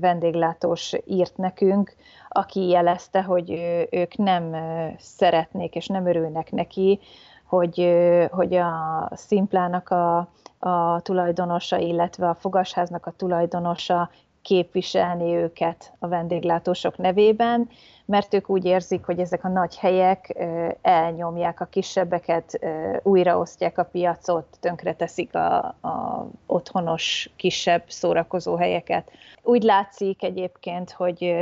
vendéglátós írt nekünk, aki jelezte, hogy ők nem szeretnék és nem örülnek neki, hogy, hogy a szimplának a, a tulajdonosa, illetve a fogasháznak a tulajdonosa képviselni őket a vendéglátósok nevében, mert ők úgy érzik, hogy ezek a nagy helyek elnyomják a kisebbeket, újraosztják a piacot, tönkreteszik a, a otthonos kisebb szórakozó helyeket. Úgy látszik egyébként, hogy,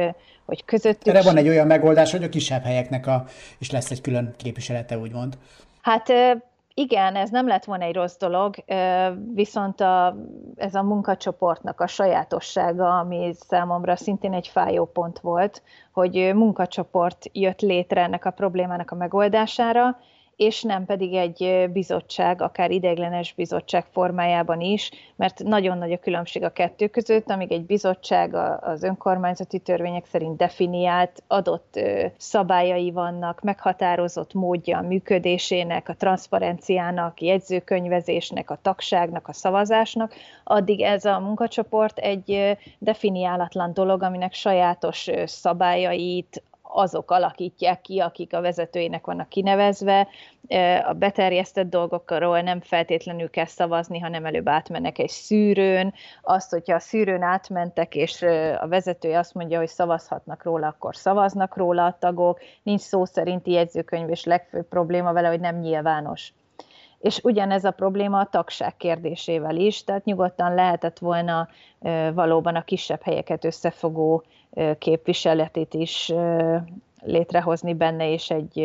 hogy közöttük... Erre van egy olyan megoldás, hogy a kisebb helyeknek a, is lesz egy külön képviselete, úgymond. Hát igen, ez nem lett volna egy rossz dolog, viszont a, ez a munkacsoportnak a sajátossága, ami számomra szintén egy fájó pont volt, hogy munkacsoport jött létre ennek a problémának a megoldására, és nem pedig egy bizottság, akár ideiglenes bizottság formájában is, mert nagyon nagy a különbség a kettő között, amíg egy bizottság az önkormányzati törvények szerint definiált, adott szabályai vannak, meghatározott módja a működésének, a transzparenciának, jegyzőkönyvezésnek, a tagságnak, a szavazásnak, addig ez a munkacsoport egy definiálatlan dolog, aminek sajátos szabályait, azok alakítják ki, akik a vezetőinek vannak kinevezve. A beterjesztett dolgokról nem feltétlenül kell szavazni, hanem előbb átmennek egy szűrőn. Azt, hogyha a szűrőn átmentek, és a vezetője azt mondja, hogy szavazhatnak róla, akkor szavaznak róla a tagok. Nincs szó szerinti jegyzőkönyv, és legfőbb probléma vele, hogy nem nyilvános és ugyanez a probléma a tagság kérdésével is, tehát nyugodtan lehetett volna valóban a kisebb helyeket összefogó képviseletét is létrehozni benne, és egy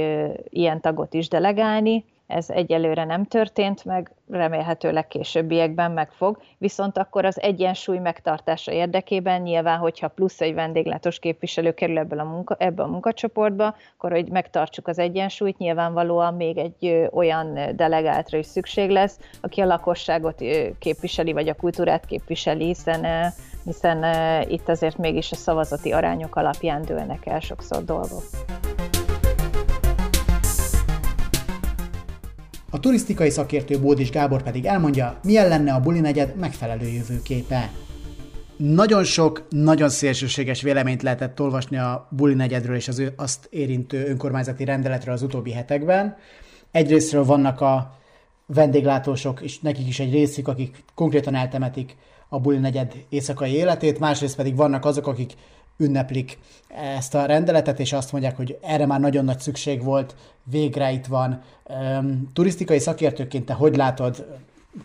ilyen tagot is delegálni. Ez egyelőre nem történt meg, remélhetőleg későbbiekben meg fog, viszont akkor az egyensúly megtartása érdekében nyilván, hogyha plusz egy vendéglátos képviselő kerül ebből a munka, ebbe a munkacsoportba, akkor hogy megtartsuk az egyensúlyt, nyilvánvalóan még egy olyan delegátra is szükség lesz, aki a lakosságot képviseli, vagy a kultúrát képviseli, hiszen, hiszen itt azért mégis a szavazati arányok alapján dőlnek el sokszor dolgok. A turisztikai szakértő Bódis Gábor pedig elmondja, milyen lenne a buli negyed megfelelő jövőképe. Nagyon sok, nagyon szélsőséges véleményt lehetett olvasni a buli negyedről és az azt érintő önkormányzati rendeletről az utóbbi hetekben. Egyrésztről vannak a vendéglátósok, és nekik is egy részük, akik konkrétan eltemetik a buli negyed éjszakai életét, másrészt pedig vannak azok, akik ünneplik ezt a rendeletet, és azt mondják, hogy erre már nagyon nagy szükség volt, végre itt van. Turisztikai szakértőként te hogy látod,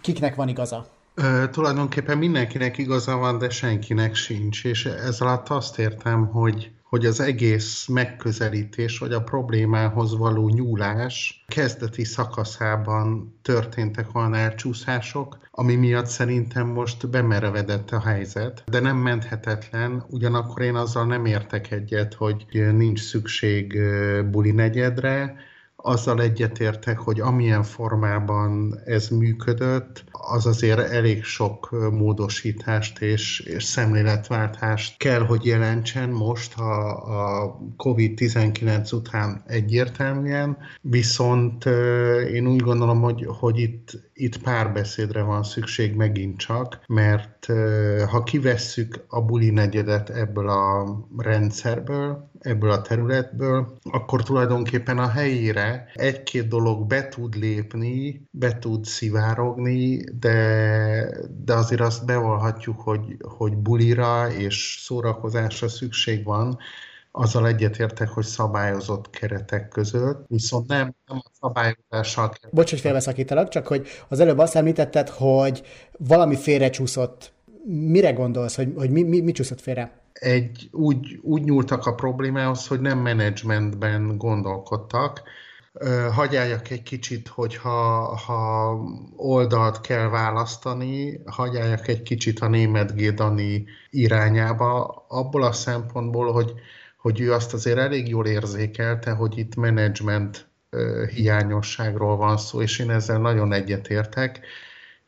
kiknek van igaza? Ö, tulajdonképpen mindenkinek igaza van, de senkinek sincs, és ez alatt azt értem, hogy hogy az egész megközelítés, vagy a problémához való nyúlás kezdeti szakaszában történtek olyan elcsúszások, ami miatt szerintem most bemerevedett a helyzet, de nem menthetetlen, ugyanakkor én azzal nem értek egyet, hogy nincs szükség buli negyedre, azzal egyetértek, hogy amilyen formában ez működött, az azért elég sok módosítást és, és szemléletváltást kell, hogy jelentsen most a, a COVID-19 után egyértelműen, viszont én úgy gondolom, hogy, hogy itt, itt párbeszédre van szükség megint csak, mert ha kivesszük a buli negyedet ebből a rendszerből, ebből a területből, akkor tulajdonképpen a helyére egy-két dolog be tud lépni, be tud szivárogni, de, de azért azt bevallhatjuk, hogy, hogy bulira és szórakozásra szükség van, azzal egyetértek, hogy szabályozott keretek között, viszont nem, nem a szabályozással kell. Bocs, hogy félbeszakítalak, csak hogy az előbb azt említetted, hogy valami félrecsúszott. Mire gondolsz, hogy, hogy mi, mi, mi csúszott félre? Egy, úgy, úgy nyúltak a problémához, hogy nem menedzsmentben gondolkodtak, hagyjáljak egy kicsit, hogyha ha oldalt kell választani, hagyjáljak egy kicsit a német Gédani irányába, abból a szempontból, hogy, hogy ő azt azért elég jól érzékelte, hogy itt menedzsment hiányosságról van szó, és én ezzel nagyon egyetértek,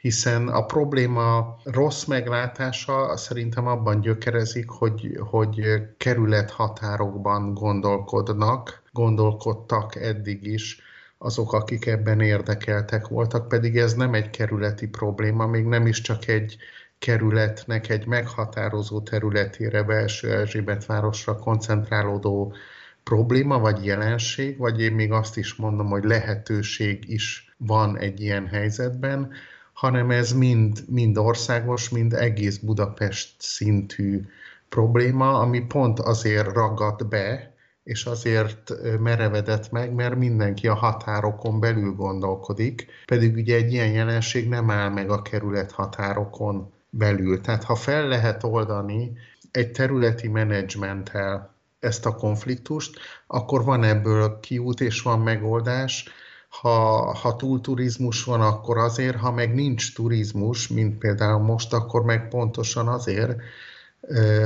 hiszen a probléma rossz meglátása szerintem abban gyökerezik, hogy, hogy kerület határokban gondolkodnak, gondolkodtak eddig is azok, akik ebben érdekeltek voltak, pedig ez nem egy kerületi probléma, még nem is csak egy kerületnek egy meghatározó területére, belső Erzsébet városra koncentrálódó probléma vagy jelenség, vagy én még azt is mondom, hogy lehetőség is van egy ilyen helyzetben, hanem ez mind, mind országos, mind egész Budapest szintű probléma, ami pont azért ragad be, és azért merevedett meg, mert mindenki a határokon belül gondolkodik, pedig ugye egy ilyen jelenség nem áll meg a kerület határokon belül. Tehát ha fel lehet oldani egy területi menedzsmenttel ezt a konfliktust, akkor van ebből kiút és van megoldás. Ha, ha túl turizmus van, akkor azért, ha meg nincs turizmus, mint például most, akkor meg pontosan azért,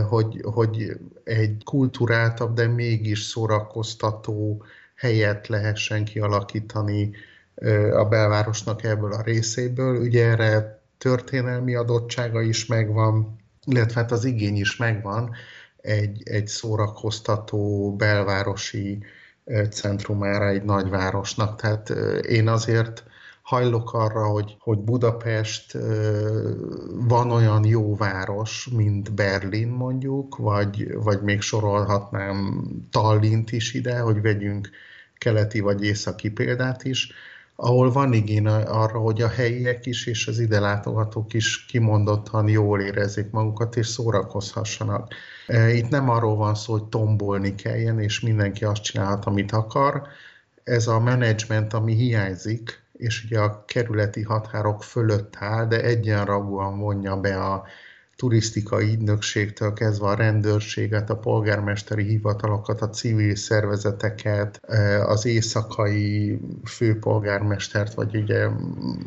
hogy, hogy egy kulturáltabb, de mégis szórakoztató helyet lehessen kialakítani a belvárosnak ebből a részéből. Ugye erre történelmi adottsága is megvan, illetve hát az igény is megvan egy, egy szórakoztató belvárosi centrumára egy nagyvárosnak. Tehát én azért hajlok arra, hogy, hogy Budapest van olyan jó város, mint Berlin mondjuk, vagy, vagy még sorolhatnám Tallint is ide, hogy vegyünk keleti vagy északi példát is, ahol van igény arra, hogy a helyiek is és az ide látogatók is kimondottan jól érezzék magukat és szórakozhassanak. Itt nem arról van szó, hogy tombolni kelljen, és mindenki azt csinálhat, amit akar. Ez a menedzsment, ami hiányzik, és ugye a kerületi határok fölött áll, de egyenragúan vonja be a turisztikai ügynökségtől kezdve a rendőrséget, a polgármesteri hivatalokat, a civil szervezeteket, e, az éjszakai főpolgármestert, vagy ugye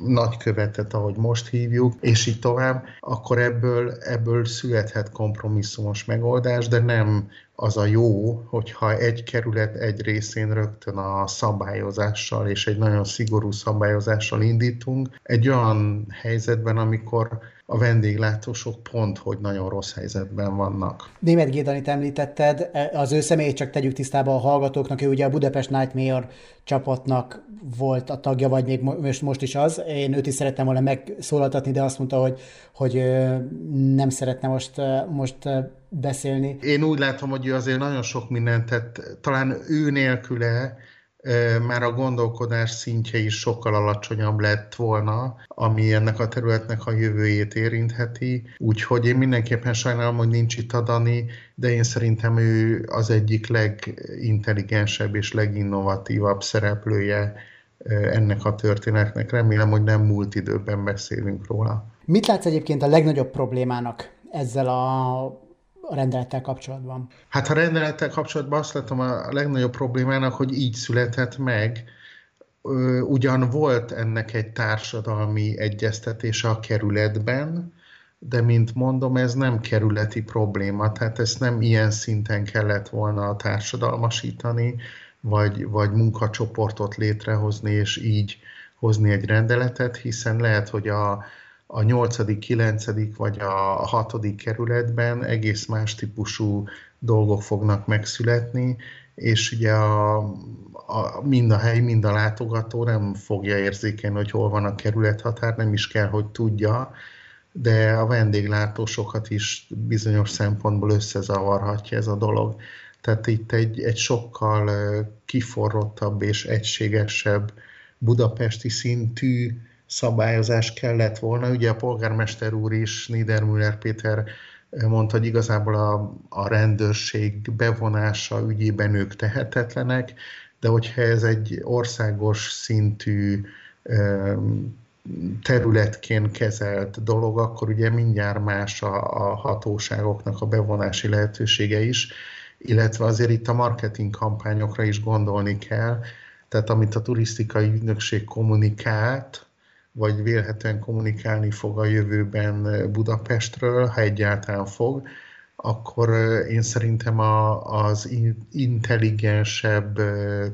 nagykövetet, ahogy most hívjuk, és így tovább, akkor ebből, ebből születhet kompromisszumos megoldás, de nem az a jó, hogyha egy kerület egy részén rögtön a szabályozással és egy nagyon szigorú szabályozással indítunk, egy olyan helyzetben, amikor a vendéglátósok pont, hogy nagyon rossz helyzetben vannak. Német Gédanit említetted, az ő személyét csak tegyük tisztába a hallgatóknak, ő ugye a Budapest Nightmare csapatnak volt a tagja, vagy még most, most is az. Én őt is szerettem volna megszólaltatni, de azt mondta, hogy, hogy nem szeretne most, most beszélni. Én úgy látom, hogy ő azért nagyon sok mindent tett, talán ő nélküle már a gondolkodás szintje is sokkal alacsonyabb lett volna, ami ennek a területnek a jövőjét érintheti. Úgyhogy én mindenképpen sajnálom, hogy nincs itt a Dani, de én szerintem ő az egyik legintelligensebb és leginnovatívabb szereplője ennek a történetnek. Remélem, hogy nem múlt időben beszélünk róla. Mit látsz egyébként a legnagyobb problémának ezzel a a rendelettel kapcsolatban? Hát a rendelettel kapcsolatban azt látom a legnagyobb problémának, hogy így született meg, ugyan volt ennek egy társadalmi egyeztetése a kerületben, de mint mondom, ez nem kerületi probléma, tehát ezt nem ilyen szinten kellett volna társadalmasítani, vagy, vagy munkacsoportot létrehozni, és így hozni egy rendeletet, hiszen lehet, hogy a, a 8., 9. vagy a 6. kerületben egész más típusú dolgok fognak megszületni, és ugye a, a, mind a hely, mind a látogató nem fogja érzékelni, hogy hol van a kerülethatár, nem is kell, hogy tudja, de a vendéglátósokat is bizonyos szempontból összezavarhatja ez a dolog. Tehát itt egy, egy sokkal kiforrottabb és egységesebb budapesti szintű szabályozás kellett volna. Ugye a polgármester úr is, Niedermüller Péter mondta, hogy igazából a, a rendőrség bevonása ügyében ők tehetetlenek, de hogyha ez egy országos szintű területként kezelt dolog, akkor ugye mindjárt más a, a hatóságoknak a bevonási lehetősége is, illetve azért itt a marketing kampányokra is gondolni kell, tehát amit a turisztikai ügynökség kommunikált, vagy vélhetően kommunikálni fog a jövőben Budapestről, ha egyáltalán fog, akkor én szerintem a, az intelligensebb,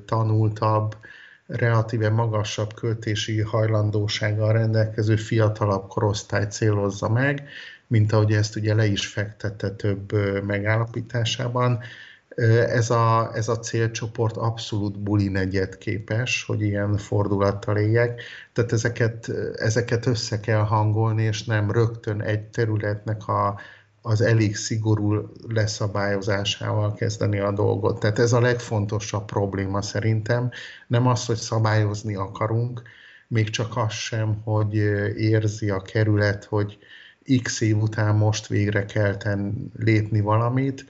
tanultabb, relatíve magasabb költési hajlandósággal rendelkező fiatalabb korosztály célozza meg, mint ahogy ezt ugye le is fektette több megállapításában. Ez a, ez a célcsoport abszolút buli negyed képes, hogy ilyen fordulattal éljek. Tehát ezeket, ezeket össze kell hangolni, és nem rögtön egy területnek a, az elég szigorú leszabályozásával kezdeni a dolgot. Tehát ez a legfontosabb probléma szerintem. Nem az, hogy szabályozni akarunk, még csak az sem, hogy érzi a kerület, hogy x év után most végre kell ten, lépni valamit,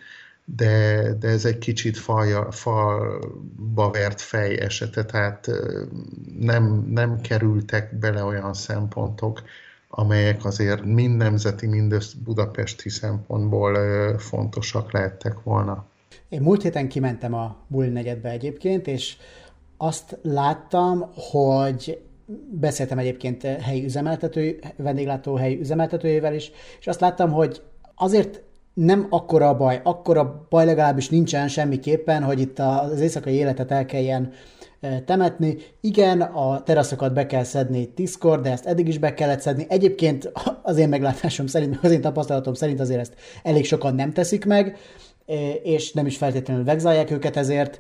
de, de ez egy kicsit falja, falba vert fej esete, tehát nem, nem kerültek bele olyan szempontok, amelyek azért mind nemzeti, mind budapesti szempontból fontosak lehettek volna. Én múlt héten kimentem a Bull negyedbe egyébként, és azt láttam, hogy beszéltem egyébként helyi üzemeltető, vendéglátóhelyi üzemeltetőjével is, és azt láttam, hogy azért nem akkora baj, akkora baj legalábbis nincsen semmiképpen, hogy itt az éjszakai életet el kelljen temetni. Igen, a teraszokat be kell szedni tízkor, de ezt eddig is be kellett szedni. Egyébként az én meglátásom szerint, az én tapasztalatom szerint azért ezt elég sokan nem teszik meg. és nem is feltétlenül vegzálják őket ezért.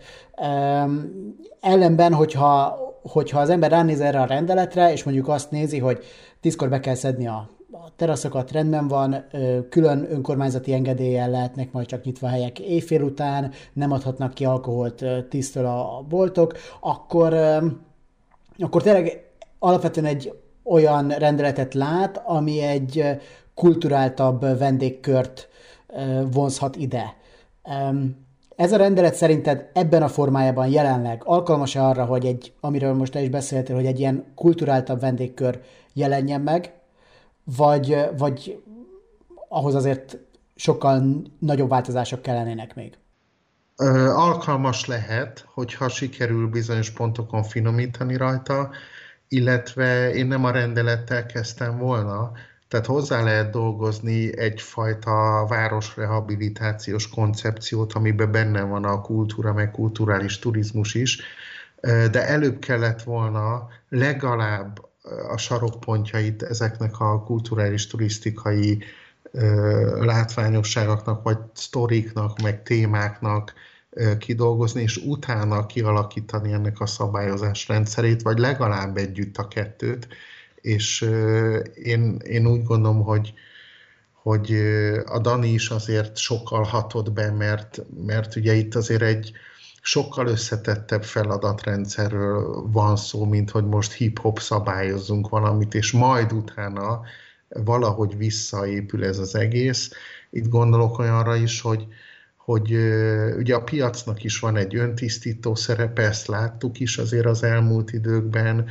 Ellenben, hogyha, hogyha az ember ránéz erre a rendeletre, és mondjuk azt nézi, hogy tízkor be kell szedni a a teraszokat rendben van, külön önkormányzati engedéllyel lehetnek majd csak nyitva helyek. Éjfél után, nem adhatnak ki alkoholt tisztől a boltok, akkor, akkor tényleg alapvetően egy olyan rendeletet lát, ami egy kulturáltabb vendégkört vonzhat ide. Ez a rendelet szerinted ebben a formájában jelenleg alkalmas-e arra, hogy egy, amiről most te is beszéltél, hogy egy ilyen kulturáltabb vendégkör jelenjen meg, vagy, vagy ahhoz azért sokkal nagyobb változások kellenének még? Alkalmas lehet, hogyha sikerül bizonyos pontokon finomítani rajta, illetve én nem a rendelettel kezdtem volna, tehát hozzá lehet dolgozni egyfajta városrehabilitációs koncepciót, amiben benne van a kultúra, meg kulturális turizmus is, de előbb kellett volna legalább a sarokpontjait ezeknek a kulturális, turisztikai látványosságoknak, vagy sztoriknak, meg témáknak kidolgozni, és utána kialakítani ennek a szabályozás rendszerét, vagy legalább együtt a kettőt, és én, én úgy gondolom, hogy, hogy a Dani is azért sokkal hatott be, mert, mert ugye itt azért egy sokkal összetettebb feladatrendszerről van szó, mint hogy most hip-hop szabályozzunk valamit, és majd utána valahogy visszaépül ez az egész. Itt gondolok olyanra is, hogy, hogy ugye a piacnak is van egy öntisztító szerepe, ezt láttuk is azért az elmúlt időkben,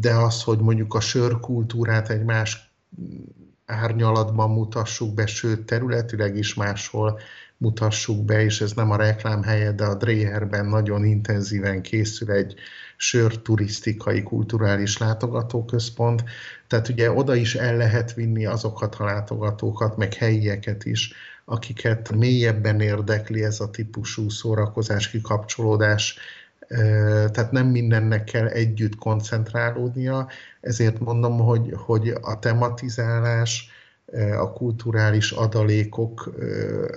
de az, hogy mondjuk a sörkultúrát egy más árnyalatban mutassuk be, sőt területileg is máshol mutassuk be, és ez nem a reklám helye, de a Dreherben nagyon intenzíven készül egy sörturisztikai kulturális látogatóközpont, tehát ugye oda is el lehet vinni azokat a látogatókat, meg helyieket is, akiket mélyebben érdekli ez a típusú szórakozás, kikapcsolódás, tehát nem mindennek kell együtt koncentrálódnia, ezért mondom, hogy, hogy a tematizálás, a kulturális adalékok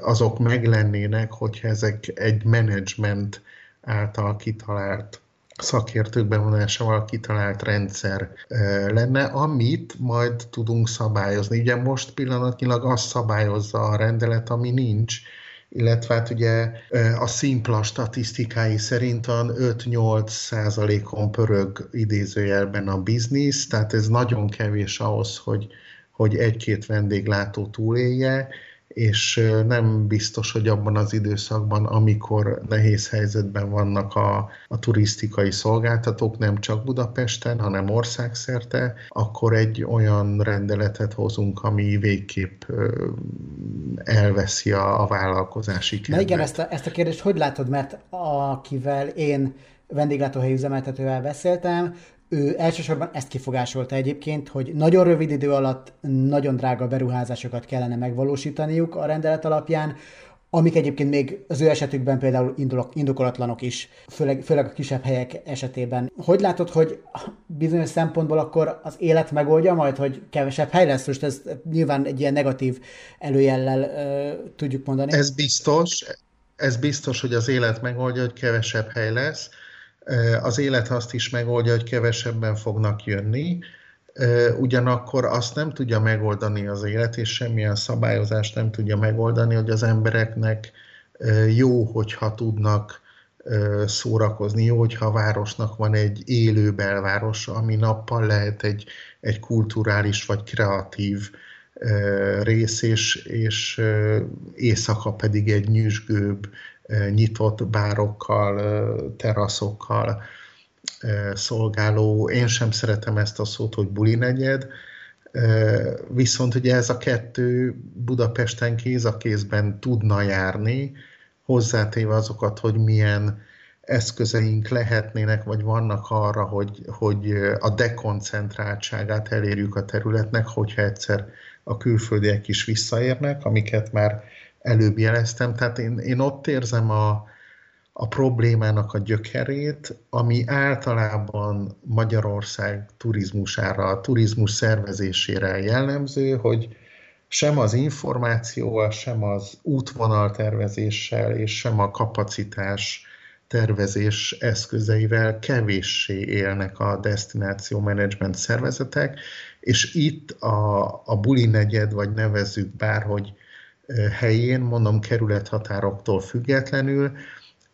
azok meglennének, hogyha ezek egy menedzsment által kitalált szakértők bevonásával kitalált rendszer lenne, amit majd tudunk szabályozni. Ugye most pillanatnyilag azt szabályozza a rendelet, ami nincs, illetve hát ugye a szimpla statisztikái szerint van 5-8 százalékon pörög idézőjelben a biznisz, tehát ez nagyon kevés ahhoz, hogy, hogy egy-két vendéglátó túlélje, és nem biztos, hogy abban az időszakban, amikor nehéz helyzetben vannak a, a turisztikai szolgáltatók, nem csak Budapesten, hanem országszerte, akkor egy olyan rendeletet hozunk, ami végképp elveszi a, a vállalkozási kedvet. Na igen, ezt a, ezt a kérdést hogy látod, mert akivel én vendéglátóhelyi üzemeltetővel beszéltem, ő elsősorban ezt kifogásolta egyébként, hogy nagyon rövid idő alatt nagyon drága beruházásokat kellene megvalósítaniuk a rendelet alapján, amik egyébként még az ő esetükben például indokolatlanok is, főleg, főleg a kisebb helyek esetében. Hogy látod, hogy bizonyos szempontból akkor az élet megoldja majd, hogy kevesebb hely lesz? Most ez nyilván egy ilyen negatív előjellel ö, tudjuk mondani. Ez biztos, ez biztos, hogy az élet megoldja, hogy kevesebb hely lesz az élet azt is megoldja, hogy kevesebben fognak jönni, ugyanakkor azt nem tudja megoldani az élet, és semmilyen szabályozást nem tudja megoldani, hogy az embereknek jó, hogyha tudnak szórakozni, jó, hogyha a városnak van egy élő belváros, ami nappal lehet egy, egy kulturális vagy kreatív rész, és, és éjszaka pedig egy nyüzsgőbb, nyitott bárokkal, teraszokkal szolgáló, én sem szeretem ezt a szót, hogy buli negyed, viszont ugye ez a kettő Budapesten kéz a kézben tudna járni, hozzátéve azokat, hogy milyen eszközeink lehetnének, vagy vannak arra, hogy, hogy a dekoncentráltságát elérjük a területnek, hogyha egyszer a külföldiek is visszaérnek, amiket már előbb jeleztem. Tehát én, én ott érzem a, a problémának a gyökerét, ami általában Magyarország turizmusára, a turizmus szervezésére jellemző, hogy, sem az információval, sem az útvonaltervezéssel, és sem a kapacitás tervezés eszközeivel kevéssé élnek a destináció management szervezetek, és itt a, a buli negyed, vagy nevezzük bárhogy helyén, mondom kerülethatároktól függetlenül,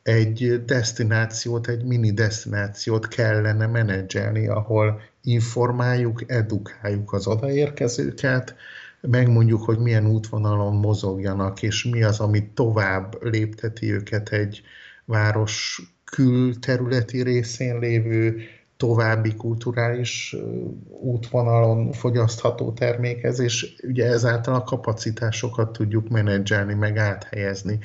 egy destinációt, egy mini destinációt kellene menedzselni, ahol informáljuk, edukáljuk az odaérkezőket, megmondjuk, hogy milyen útvonalon mozogjanak, és mi az, ami tovább lépteti őket egy város külterületi részén lévő további kulturális útvonalon fogyasztható termékhez, és ugye ezáltal a kapacitásokat tudjuk menedzselni, meg áthelyezni.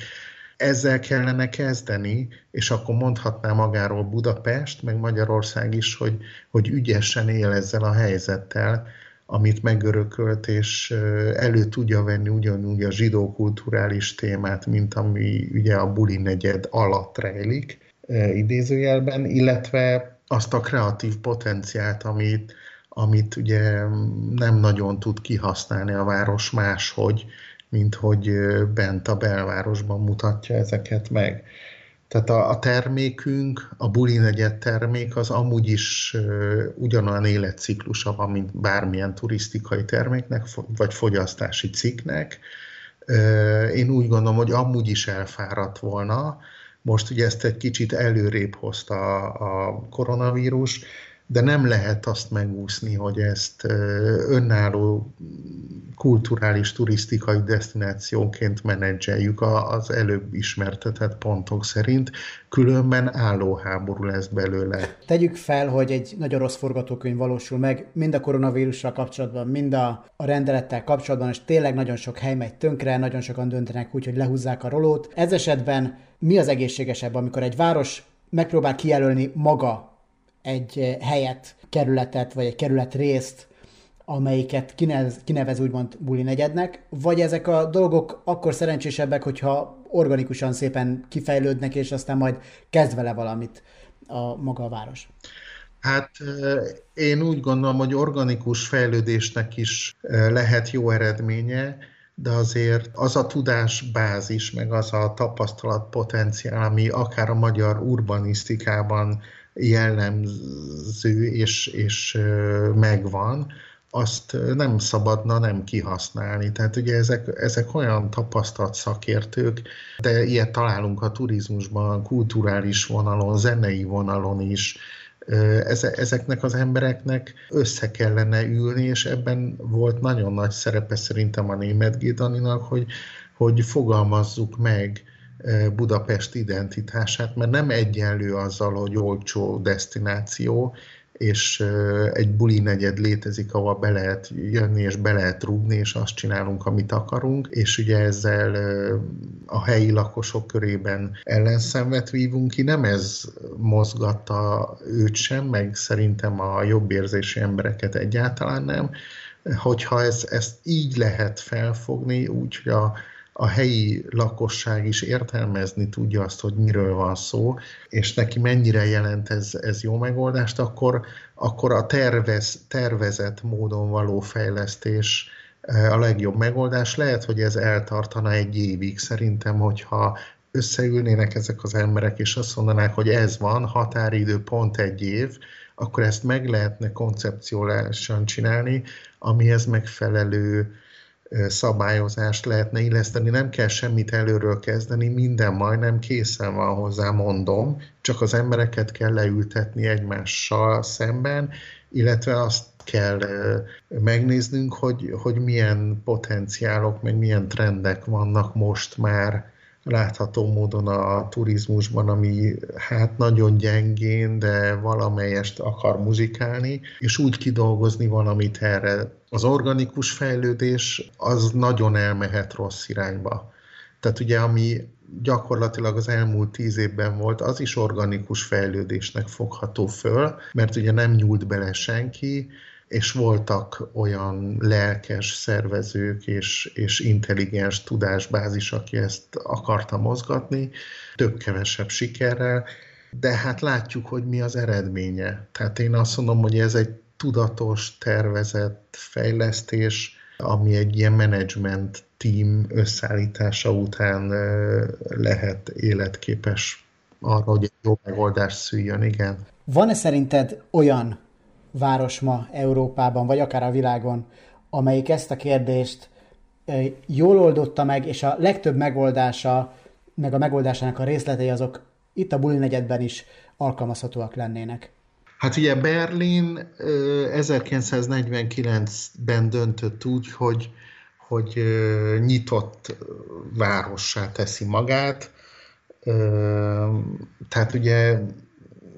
Ezzel kellene kezdeni, és akkor mondhatná magáról Budapest, meg Magyarország is, hogy, hogy ügyesen él ezzel a helyzettel, amit megörökölt, és elő tudja venni ugyanúgy a zsidó kulturális témát, mint ami ugye a buli negyed alatt rejlik, idézőjelben, illetve azt a kreatív potenciált, amit, amit ugye nem nagyon tud kihasználni a város máshogy, mint hogy bent a belvárosban mutatja ezeket meg. Tehát a, a termékünk, a buli negyed termék az amúgy is uh, ugyanolyan életciklusa van, mint bármilyen turisztikai terméknek, vagy fogyasztási cikknek. Én úgy gondolom, hogy amúgy is elfáradt volna. Most ugye ezt egy kicsit előrébb hozta a, a koronavírus, de nem lehet azt megúszni, hogy ezt önálló kulturális, turisztikai destinációként menedzseljük az előbb ismertetett pontok szerint, különben állóháború lesz belőle. Tegyük fel, hogy egy nagyon rossz forgatókönyv valósul meg, mind a koronavírussal kapcsolatban, mind a, a rendelettel kapcsolatban, és tényleg nagyon sok hely megy tönkre, nagyon sokan döntenek úgy, hogy lehúzzák a rolót. Ez esetben mi az egészségesebb, amikor egy város megpróbál kijelölni maga egy eh, helyet, kerületet, vagy egy kerület részt, amelyiket kinevez, kinevez úgymond buli negyednek, vagy ezek a dolgok akkor szerencsésebbek, hogyha organikusan szépen kifejlődnek, és aztán majd kezd vele valamit a maga a város? Hát eh, én úgy gondolom, hogy organikus fejlődésnek is eh, lehet jó eredménye, de azért az a tudásbázis, meg az a tapasztalat potenciál, ami akár a magyar urbanisztikában jellemző és, és megvan, azt nem szabadna nem kihasználni. Tehát ugye ezek, ezek olyan tapasztalt szakértők, de ilyet találunk a turizmusban, kulturális vonalon, zenei vonalon is, ezeknek az embereknek össze kellene ülni, és ebben volt nagyon nagy szerepe szerintem a német Gédaninak, hogy, hogy fogalmazzuk meg Budapest identitását, mert nem egyenlő azzal, hogy olcsó destináció, és egy buli negyed létezik, ahol be lehet jönni, és be lehet rúgni, és azt csinálunk, amit akarunk, és ugye ezzel a helyi lakosok körében ellenszenvet vívunk ki, nem ez mozgatta őt sem, meg szerintem a jobb érzési embereket egyáltalán nem, hogyha ez, ezt így lehet felfogni, úgy, a a helyi lakosság is értelmezni tudja azt, hogy miről van szó, és neki mennyire jelent ez, ez jó megoldást, akkor, akkor a tervez, tervezett módon való fejlesztés e, a legjobb megoldás. Lehet, hogy ez eltartana egy évig. Szerintem, hogyha összeülnének ezek az emberek, és azt mondanák, hogy ez van, határidő pont egy év, akkor ezt meg lehetne koncepciólásan csinálni, amihez megfelelő szabályozást lehetne illeszteni, nem kell semmit előről kezdeni, minden majdnem készen van hozzá, mondom, csak az embereket kell leültetni egymással szemben, illetve azt kell megnéznünk, hogy, hogy milyen potenciálok, meg milyen trendek vannak most már látható módon a turizmusban, ami hát nagyon gyengén, de valamelyest akar muzikálni, és úgy kidolgozni valamit erre. Az organikus fejlődés az nagyon elmehet rossz irányba. Tehát ugye, ami gyakorlatilag az elmúlt tíz évben volt, az is organikus fejlődésnek fogható föl, mert ugye nem nyúlt bele senki, és voltak olyan lelkes szervezők és, és intelligens tudásbázis, aki ezt akarta mozgatni, több-kevesebb sikerrel, de hát látjuk, hogy mi az eredménye. Tehát én azt mondom, hogy ez egy tudatos, tervezett fejlesztés, ami egy ilyen menedzsment team összeállítása után lehet életképes arra, hogy egy jó megoldást szüljön, igen. Van-e szerinted olyan város ma Európában, vagy akár a világon, amelyik ezt a kérdést jól oldotta meg, és a legtöbb megoldása, meg a megoldásának a részletei azok itt a Buli negyedben is alkalmazhatóak lennének? Hát ugye Berlin 1949-ben döntött úgy, hogy, hogy nyitott várossá teszi magát. Tehát ugye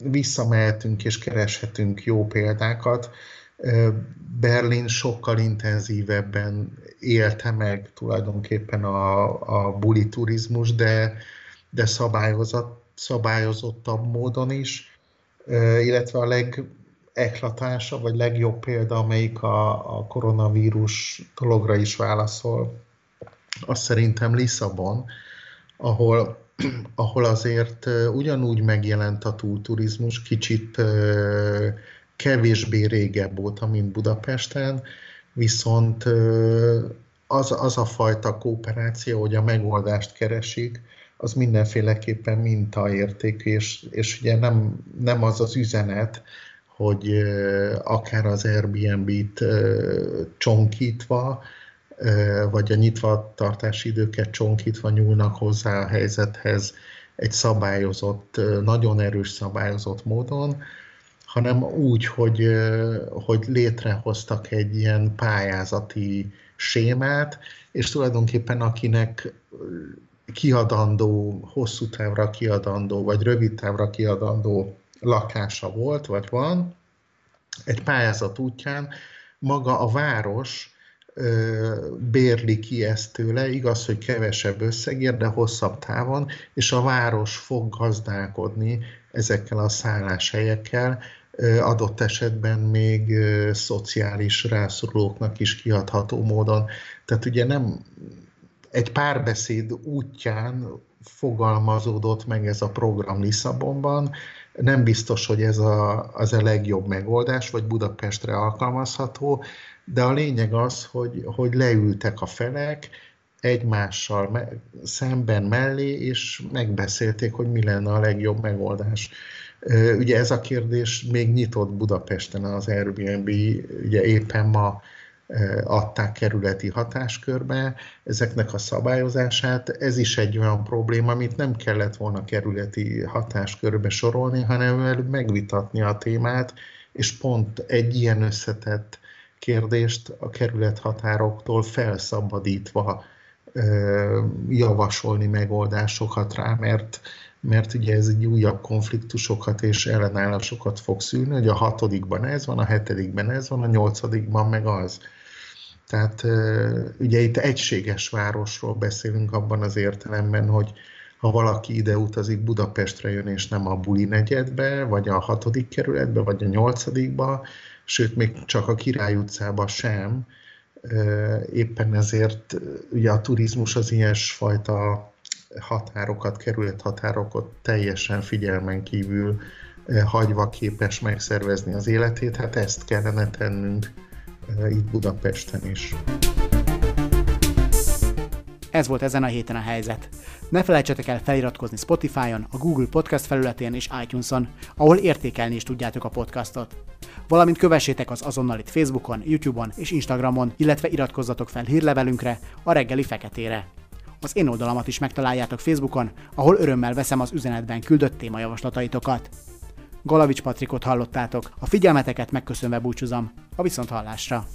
visszamehetünk és kereshetünk jó példákat. Berlin sokkal intenzívebben élte meg tulajdonképpen a, a buli turizmus, de, de szabályozott, szabályozottabb módon is, illetve a legeklatása, vagy legjobb példa, amelyik a, a koronavírus dologra is válaszol, az szerintem Lisszabon, ahol, ahol azért ugyanúgy megjelent a túlturizmus, kicsit kevésbé régebb óta, mint Budapesten, viszont az, az a fajta kooperáció, hogy a megoldást keresik, az mindenféleképpen mintaérték, és, és ugye nem, nem az az üzenet, hogy akár az Airbnb-t csonkítva, vagy a nyitva tartási időket csonkítva nyúlnak hozzá a helyzethez egy szabályozott, nagyon erős szabályozott módon, hanem úgy, hogy, hogy létrehoztak egy ilyen pályázati sémát, és tulajdonképpen akinek kiadandó, hosszú távra kiadandó, vagy rövid távra kiadandó lakása volt, vagy van, egy pályázat útján maga a város bérli ki ezt tőle, igaz, hogy kevesebb összegért, de hosszabb távon, és a város fog gazdálkodni ezekkel a szálláshelyekkel, adott esetben még szociális rászorulóknak is kiadható módon. Tehát ugye nem egy párbeszéd útján fogalmazódott meg ez a program Lisszabonban. Nem biztos, hogy ez a, az a legjobb megoldás, vagy Budapestre alkalmazható, de a lényeg az, hogy, hogy leültek a felek, egymással me- szemben mellé, és megbeszélték, hogy mi lenne a legjobb megoldás. Ugye ez a kérdés még nyitott Budapesten az Airbnb, ugye éppen ma adták kerületi hatáskörbe ezeknek a szabályozását. Ez is egy olyan probléma, amit nem kellett volna kerületi hatáskörbe sorolni, hanem megvitatni a témát, és pont egy ilyen összetett kérdést a kerület határoktól felszabadítva javasolni megoldásokat rá, mert mert ugye ez egy újabb konfliktusokat és ellenállásokat fog szülni, hogy a hatodikban ez van, a hetedikben ez van, a nyolcadikban meg az. Tehát ugye itt egységes városról beszélünk abban az értelemben, hogy ha valaki ide utazik, Budapestre jön, és nem a Buli negyedbe, vagy a hatodik kerületbe, vagy a nyolcadikba, sőt, még csak a Király utcába sem, éppen ezért ugye a turizmus az ilyesfajta határokat, kerület határokat teljesen figyelmen kívül hagyva képes megszervezni az életét, hát ezt kellene tennünk itt Budapesten is. Ez volt ezen a héten a helyzet. Ne felejtsetek el feliratkozni Spotify-on, a Google Podcast felületén és iTunes-on, ahol értékelni is tudjátok a podcastot. Valamint kövessétek az azonnal itt Facebookon, YouTube-on és Instagramon, illetve iratkozzatok fel hírlevelünkre, a reggeli feketére. Az én oldalamat is megtaláljátok Facebookon, ahol örömmel veszem az üzenetben küldött témajavaslataitokat. Galavics Patrikot hallottátok, a figyelmeteket megköszönve búcsúzom, a viszont hallásra.